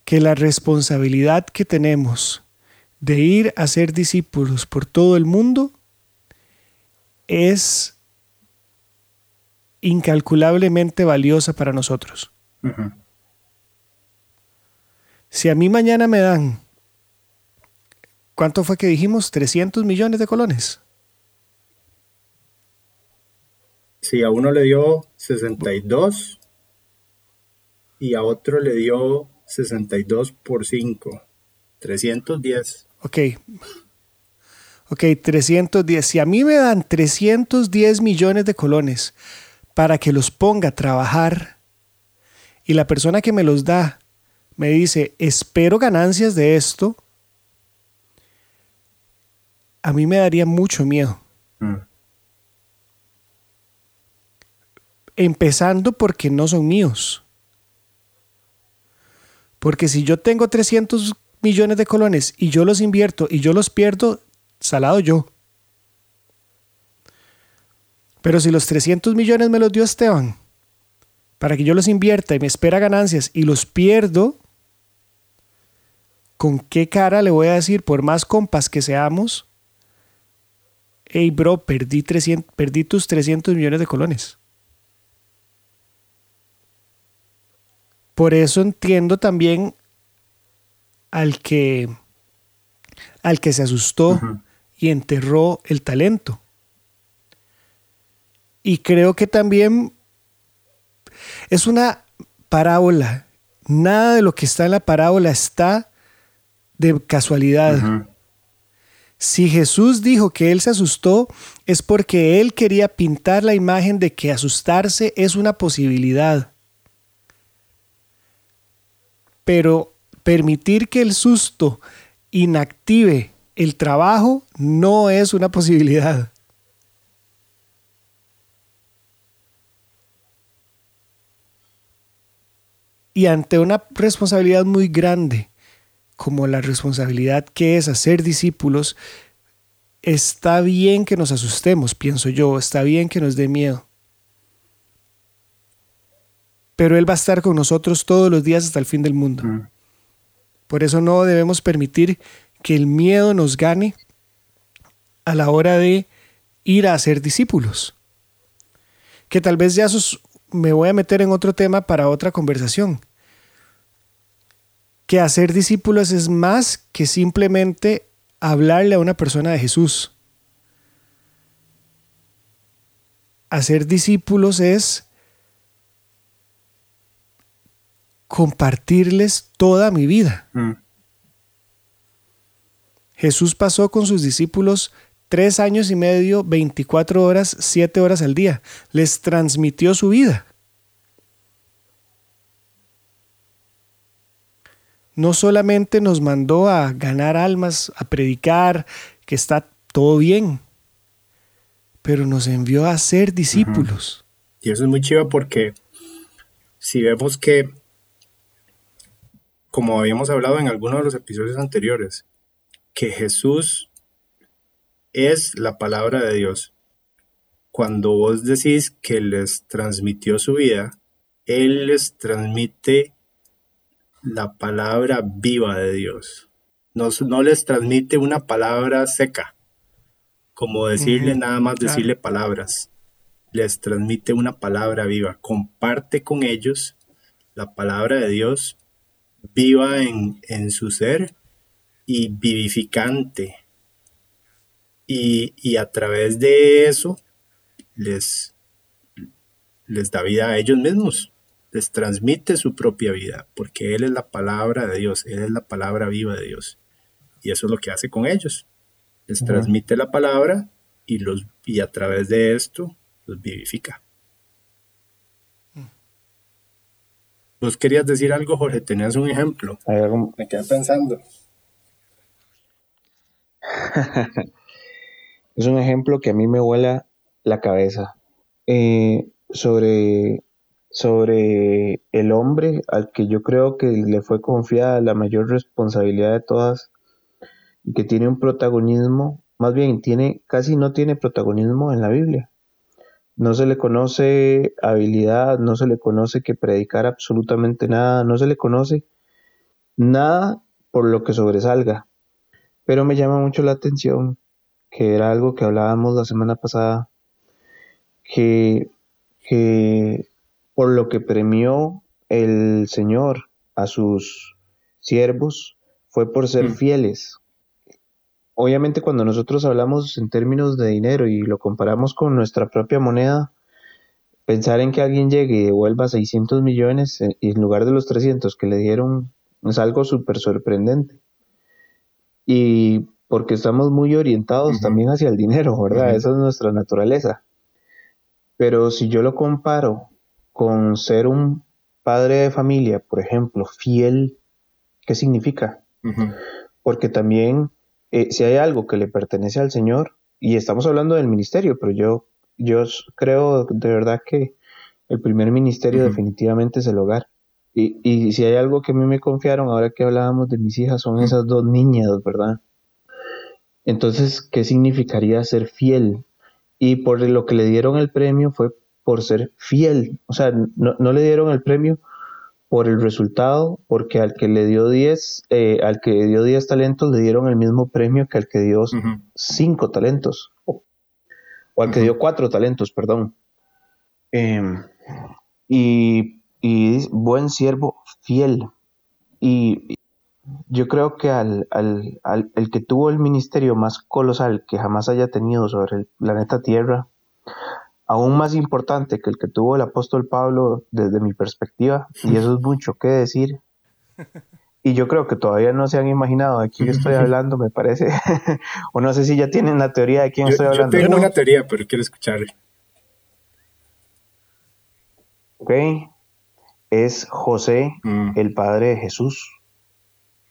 que la responsabilidad que tenemos de ir a ser discípulos por todo el mundo es incalculablemente valiosa para nosotros. Si a mí mañana me dan, ¿cuánto fue que dijimos? 300 millones de colones. Si a uno le dio 62 y a otro le dio 62 por 5, 310. Ok. Ok, 310. Si a mí me dan 310 millones de colones para que los ponga a trabajar y la persona que me los da me dice, espero ganancias de esto, a mí me daría mucho miedo. Mm. Empezando porque no son míos. Porque si yo tengo 300 millones de colones y yo los invierto y yo los pierdo, salado yo. Pero si los 300 millones me los dio Esteban para que yo los invierta y me espera ganancias y los pierdo, ¿con qué cara le voy a decir, por más compas que seamos, hey bro, perdí, 300, perdí tus 300 millones de colones? Por eso entiendo también al que, al que se asustó y enterró el talento. Y creo que también es una parábola. Nada de lo que está en la parábola está de casualidad. Si Jesús dijo que él se asustó, es porque él quería pintar la imagen de que asustarse es una posibilidad. Pero permitir que el susto inactive el trabajo no es una posibilidad. Y ante una responsabilidad muy grande, como la responsabilidad que es hacer discípulos, está bien que nos asustemos, pienso yo, está bien que nos dé miedo. Pero Él va a estar con nosotros todos los días hasta el fin del mundo. Mm. Por eso no debemos permitir que el miedo nos gane a la hora de ir a hacer discípulos. Que tal vez ya me voy a meter en otro tema para otra conversación. Que hacer discípulos es más que simplemente hablarle a una persona de Jesús. Hacer discípulos es compartirles toda mi vida. Mm. Jesús pasó con sus discípulos tres años y medio, 24 horas, 7 horas al día. Les transmitió su vida. No solamente nos mandó a ganar almas, a predicar, que está todo bien, pero nos envió a ser discípulos. Y eso es muy chido porque si vemos que como habíamos hablado en algunos de los episodios anteriores, que Jesús es la palabra de Dios. Cuando vos decís que les transmitió su vida, Él les transmite la palabra viva de Dios. No, no les transmite una palabra seca, como decirle nada más decirle palabras. Les transmite una palabra viva. Comparte con ellos la palabra de Dios viva en, su ser y vivificante. Y, a través de eso les, les da vida a ellos mismos, les transmite su propia vida, porque Él es la palabra de Dios, Él es la palabra viva de Dios. Y eso es lo que hace con ellos. Les transmite la palabra y, los, y a través de esto los vivifica. Vos querías decir algo, Jorge, tenías un ejemplo. Me quedé pensando. es un ejemplo que a mí me vuela la cabeza. Eh, sobre, sobre el hombre al que yo creo que le fue confiada la mayor responsabilidad de todas y que tiene un protagonismo, más bien tiene, casi no tiene protagonismo en la Biblia. No se le conoce habilidad, no se le conoce que predicar absolutamente nada, no se le conoce nada por lo que sobresalga. Pero me llama mucho la atención, que era algo que hablábamos la semana pasada, que, que por lo que premió el Señor a sus siervos fue por ser mm. fieles obviamente cuando nosotros hablamos en términos de dinero y lo comparamos con nuestra propia moneda, pensar en que alguien llegue y devuelva 600 millones en lugar de los 300 que le dieron es algo súper sorprendente. Y porque estamos muy orientados también hacia el dinero, ¿verdad? Esa es nuestra naturaleza. Pero si yo lo comparo con ser un padre de familia, por ejemplo, fiel, ¿qué significa? Porque también eh, si hay algo que le pertenece al Señor, y estamos hablando del ministerio, pero yo, yo creo de verdad que el primer ministerio definitivamente es el hogar. Y, y si hay algo que a mí me confiaron ahora que hablábamos de mis hijas, son esas dos niñas, ¿verdad? Entonces, ¿qué significaría ser fiel? Y por lo que le dieron el premio fue por ser fiel. O sea, no, no le dieron el premio por el resultado, porque al que le dio 10, eh, al que dio 10 talentos le dieron el mismo premio que al que dio 5 talentos, o, al que dio 4 talentos, perdón. Em, y, y, buen siervo, fiel. Y yo creo que al, al, al, el que tuvo el ministerio más colosal que jamás haya tenido sobre el planeta Tierra, aún más importante que el que tuvo el apóstol Pablo desde mi perspectiva, y eso es mucho que decir. Y yo creo que todavía no se han imaginado de quién estoy hablando, me parece. o no sé si ya tienen la teoría de quién estoy hablando. Yo tengo una teoría, pero quiero escucharle. Ok. Es José, mm. el padre de Jesús.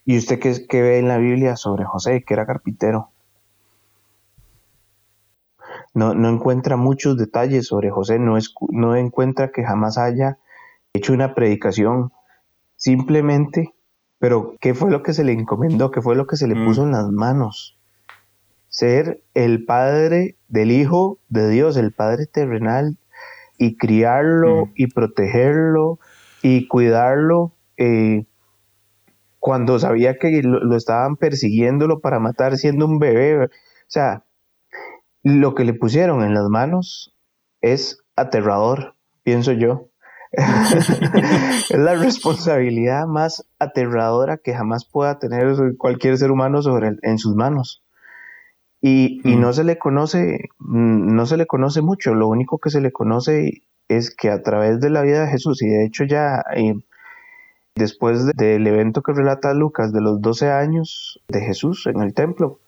¿Y usted qué, qué ve en la Biblia sobre José, que era carpintero? No, no encuentra muchos detalles sobre José, no, es, no encuentra que jamás haya hecho una predicación, simplemente, pero ¿qué fue lo que se le encomendó? ¿Qué fue lo que se le mm. puso en las manos? Ser el padre del Hijo de Dios, el Padre terrenal, y criarlo mm. y protegerlo y cuidarlo eh, cuando sabía que lo, lo, estaban persiguiéndolo para matar siendo un bebé. O sea, lo que le pusieron en las manos es aterrador, pienso yo. es la responsabilidad más aterradora que jamás pueda tener cualquier ser humano sobre en sus manos. Y, y, no se le conoce, no se le conoce mucho. Lo único que se le conoce es que a través de la vida de Jesús, y de hecho ya eh, después del evento que relata Lucas de los 12 años de Jesús en el templo,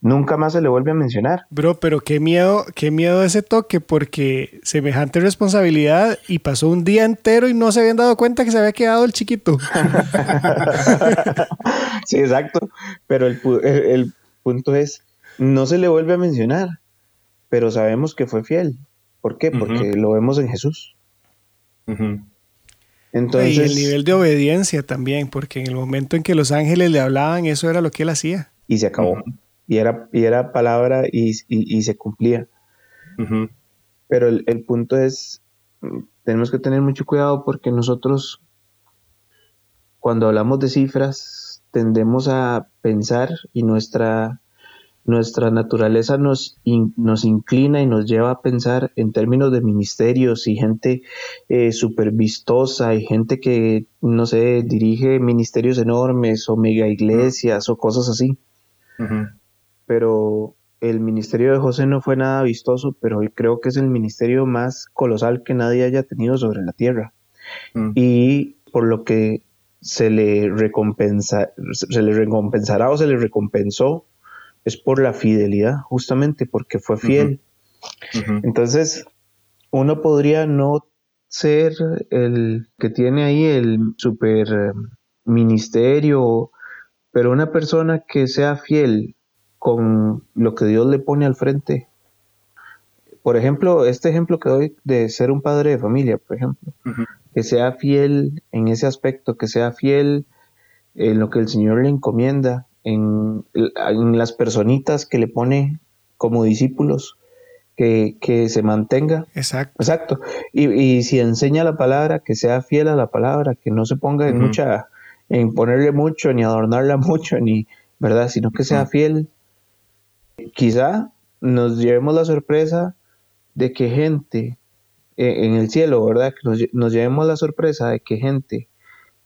nunca más se le vuelve a mencionar. Bro, pero qué miedo, qué miedo ese toque, porque semejante responsabilidad y pasó un día entero y no se habían dado cuenta que se había quedado el chiquito. sí, exacto. Pero el, punto es, no se le vuelve a mencionar, pero sabemos que fue fiel. ¿Por qué? Porque lo vemos en Jesús. Entonces, y el nivel de obediencia también, porque en el momento en que los ángeles le hablaban, eso era lo que él hacía. Y se acabó y era, y era palabra y, se cumplía. Pero el, punto es, tenemos que tener mucho cuidado porque nosotros, cuando hablamos de cifras, tendemos a pensar y nuestra, nuestra naturaleza nos, nos inclina y nos lleva a pensar en términos de ministerios y gente eh, súper vistosa y gente que, no sé, dirige ministerios enormes o mega iglesias o cosas así pero el ministerio de José no fue nada vistoso, pero creo que es el ministerio más colosal que nadie haya tenido sobre la tierra. Mm. Y por lo que se le, recompensa, se le recompensará o se le recompensó es por la fidelidad, justamente porque fue fiel. Entonces, uno podría no ser el que tiene ahí el super eh, ministerio, pero una persona que sea fiel con lo que Dios le pone al frente. Por ejemplo, este ejemplo que doy de ser un padre de familia, por ejemplo, que sea fiel en ese aspecto, que sea fiel en lo que el Señor le encomienda, en, las personitas que le pone como discípulos, que, se mantenga. Exacto. Exacto. Y, si enseña la palabra, que sea fiel a la palabra, que no se ponga en mucha, en ponerle mucho, ni adornarla mucho, ni, ¿verdad? Sino que sea fiel quizá nos llevemos la sorpresa de que gente eh, en el cielo, ¿verdad? Que nos, llevemos la sorpresa de que gente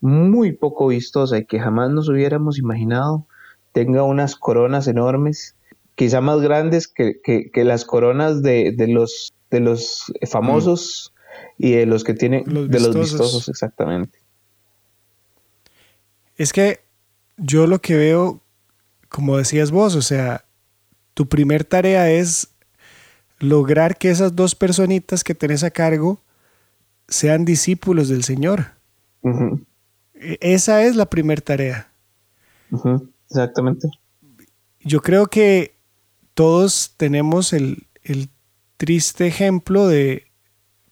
muy poco vistosa y que jamás nos hubiéramos imaginado tenga unas coronas enormes, quizá más grandes que, las coronas de, los, de los famosos y de los que tienen, de los vistosos, exactamente. Es que yo lo que veo, como decías vos, o sea, tu primer tarea es lograr que esas dos personitas que tenés a cargo sean discípulos del Señor. E, esa es la primera tarea. Exactamente. Yo creo que todos tenemos el, el triste ejemplo de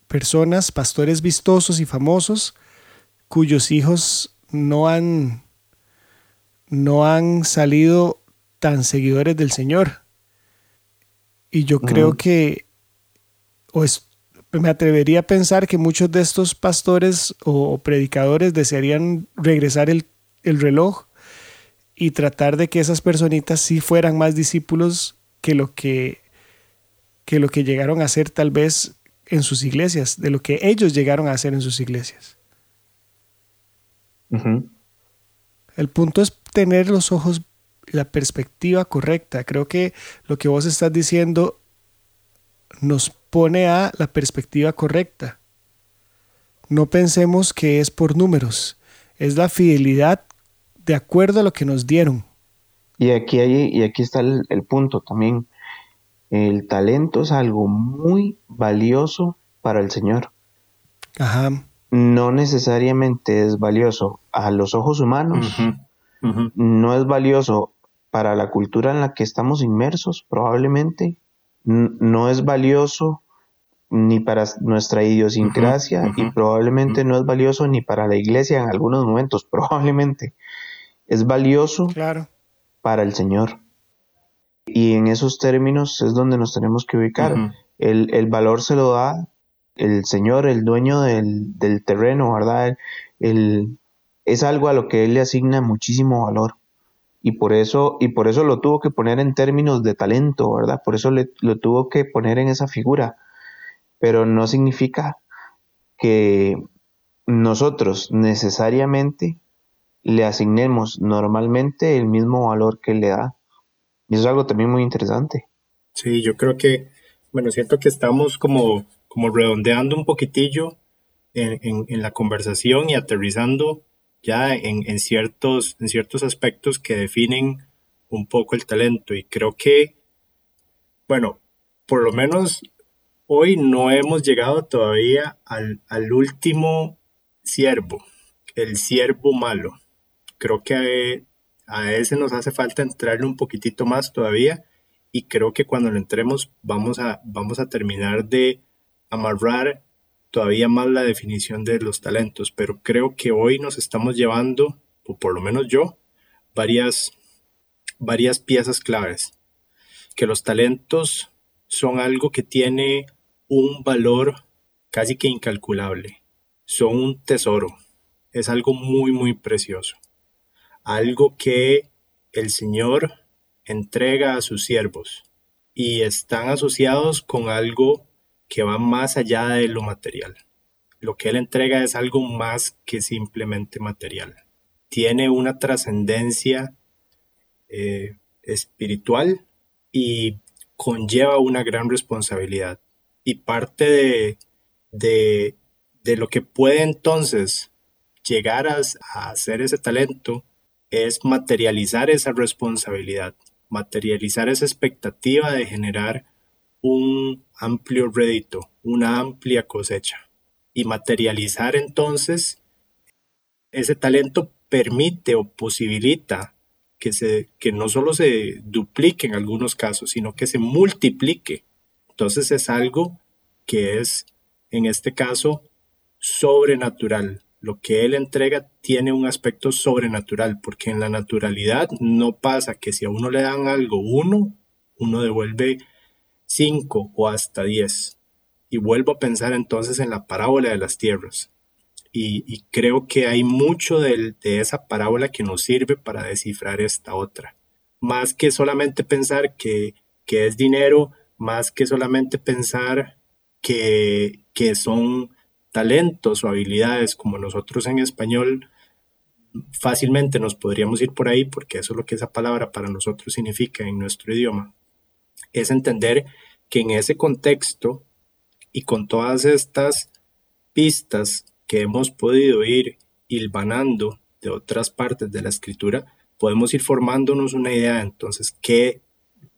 personas, pastores vistosos y famosos, cuyos hijos no han, no han salido tan seguidores del Señor. Y yo creo que, o me atrevería a pensar que muchos de estos pastores o predicadores desearían regresar el, el reloj y tratar de que esas personitas sí fueran más discípulos que lo que, que lo que llegaron a ser tal vez en sus iglesias, de lo que ellos llegaron a hacer en sus iglesias. El punto es tener los ojos, la perspectiva correcta. Creo que lo que vos estás diciendo nos pone a la perspectiva correcta. No pensemos que es por números, es la fidelidad de acuerdo a lo que nos dieron. Y aquí, hay, y aquí está el, el punto también. El talento es algo muy valioso para el Señor. Ajá. No necesariamente es valioso a los ojos humanos, no es valioso para la cultura en la que estamos inmersos, probablemente, no es valioso ni para nuestra idiosincrasia y probablemente no es valioso ni para la iglesia en algunos momentos, probablemente. Es valioso claro. para el Señor. Y en esos términos es donde nos tenemos que ubicar. el, el, valor se lo da el Señor, el dueño del, del terreno, ¿verdad? El, es algo a lo que Él le asigna muchísimo valor. Y por eso, y por eso lo tuvo que poner en términos de talento, ¿verdad? Por eso le, lo tuvo que poner en esa figura. Pero no significa que nosotros necesariamente le asignemos normalmente el mismo valor que le da. Y eso es algo también muy interesante. Sí, yo creo que, bueno, siento que estamos como, como redondeando un poquitillo en, en, la conversación y aterrizando ya en, ciertos, en ciertos aspectos que definen un poco el talento. Y creo que, bueno, por lo menos hoy no hemos llegado todavía al, al último siervo, el siervo malo. Creo que a ese nos hace falta entrarle un poquitito más todavía y creo que cuando lo entremos vamos a, vamos a terminar de amarrar todavía más la definición de los talentos, pero creo que hoy nos estamos llevando, o por lo menos yo, varias, varias piezas claves. Que los talentos son algo que tiene un valor casi que incalculable. Son un tesoro. Es algo muy, muy precioso algo que el Señor entrega a sus siervos y están asociados con algo que va más allá de lo material. Lo que Él entrega es algo más que simplemente material. Tiene una trascendencia eh, espiritual y conlleva una gran responsabilidad. Y parte de, de, de lo que puede entonces llegar a, a hacer ese talento es materializar esa responsabilidad, materializar esa expectativa de generar un amplio rédito, una amplia cosecha. Y materializar entonces ese talento permite o posibilita que, se, que no solo se duplique en algunos casos, sino que se multiplique. Entonces es algo que es, en este caso, sobrenatural, lo que él entrega tiene un aspecto sobrenatural, porque en la naturalidad no pasa que si a uno le dan algo uno, uno devuelve cinco o hasta diez. Y vuelvo a pensar entonces en la parábola de las tierras. Y, creo que hay mucho de, esa parábola que nos sirve para descifrar esta otra. Más que solamente pensar que, es dinero, más que solamente pensar que son talentos o habilidades como nosotros en español fácilmente nos podríamos ir por ahí porque eso es lo que esa palabra para nosotros significa en nuestro idioma. Es entender que en ese contexto y con todas estas pistas que hemos podido ir hilvanando de otras partes de la escritura, podemos ir formándonos una idea entonces que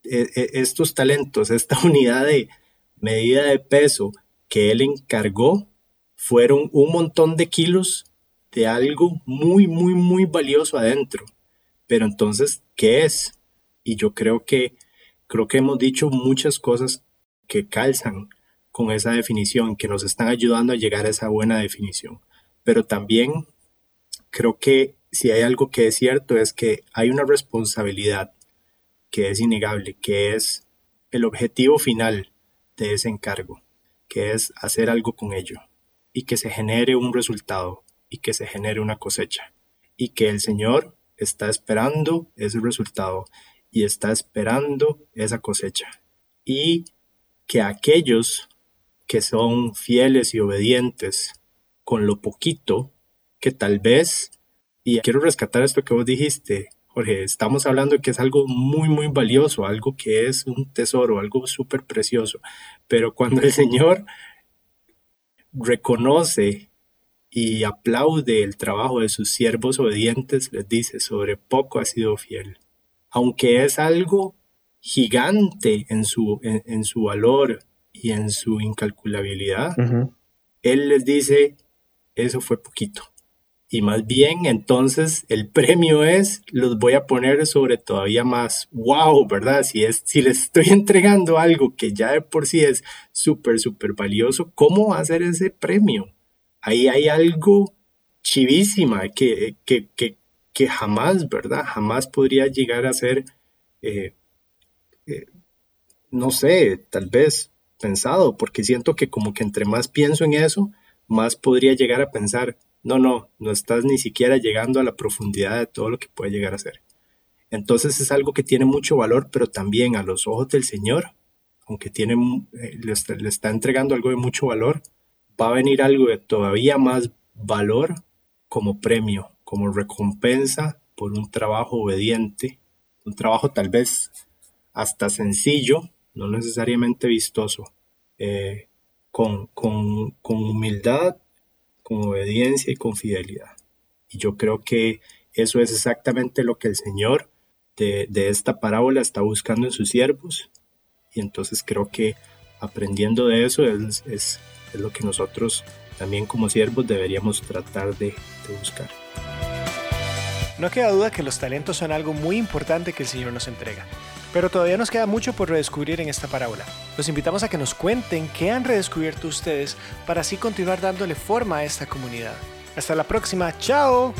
e, estos talentos, esta unidad de medida de peso que él encargó fueron un montón de kilos de algo muy, muy, muy valioso adentro. Pero entonces, ¿qué es? Y yo creo que, creo que hemos dicho muchas cosas que calzan con esa definición, que nos están ayudando a llegar a esa buena definición. Pero también creo que si hay algo que es cierto es que hay una responsabilidad que es innegable, que es el objetivo final de ese encargo, que es hacer algo con ello y que se genere un resultado y que se genere una cosecha y que el Señor está esperando ese resultado y está esperando esa cosecha y que aquellos que son fieles y obedientes con lo poquito que tal vez, y quiero rescatar esto que vos dijiste, Jorge, estamos hablando de que es algo muy, muy valioso, algo que es un tesoro, algo súper precioso, pero cuando el Señor reconoce y aplaude el trabajo de sus siervos obedientes, les dice, sobre poco ha sido fiel. Aunque es algo gigante en su, en, su valor y en su incalculabilidad, Él les dice, eso fue poquito. Y más bien, entonces, el premio es, los voy a poner sobre todavía más. ¡Wow! ¿Verdad? Si, es, si les estoy entregando algo que ya de por sí es súper, súper valioso, ¿cómo va a ser ese premio? Ahí hay algo chivísima que, que, que, que jamás, ¿verdad? Jamás podría llegar a ser, eh, eh, no sé, tal vez pensado, porque siento que como que entre más pienso en eso, más podría llegar a pensar, no, no, no estás ni siquiera llegando a la profundidad de todo lo que puede llegar a ser. Entonces es algo que tiene mucho valor, pero también a los ojos del Señor, aunque tiene, eh, le, está, entregando algo de mucho valor, va a venir algo de todavía más valor como premio, como recompensa por un trabajo obediente, un trabajo tal vez hasta sencillo, no necesariamente vistoso, eh, con, con, con humildad con obediencia y con fidelidad. Y yo creo que eso es exactamente lo que el Señor de, esta parábola está buscando en sus siervos. Y entonces creo que aprendiendo de eso es, es, lo que nosotros también como siervos deberíamos tratar de, de buscar. No queda duda que los talentos son algo muy importante que el Señor nos entrega. Pero todavía nos queda mucho por redescubrir en esta parábola. Los invitamos a que nos cuenten qué han redescubierto ustedes para así continuar dándole forma a esta comunidad. Hasta la próxima, chao.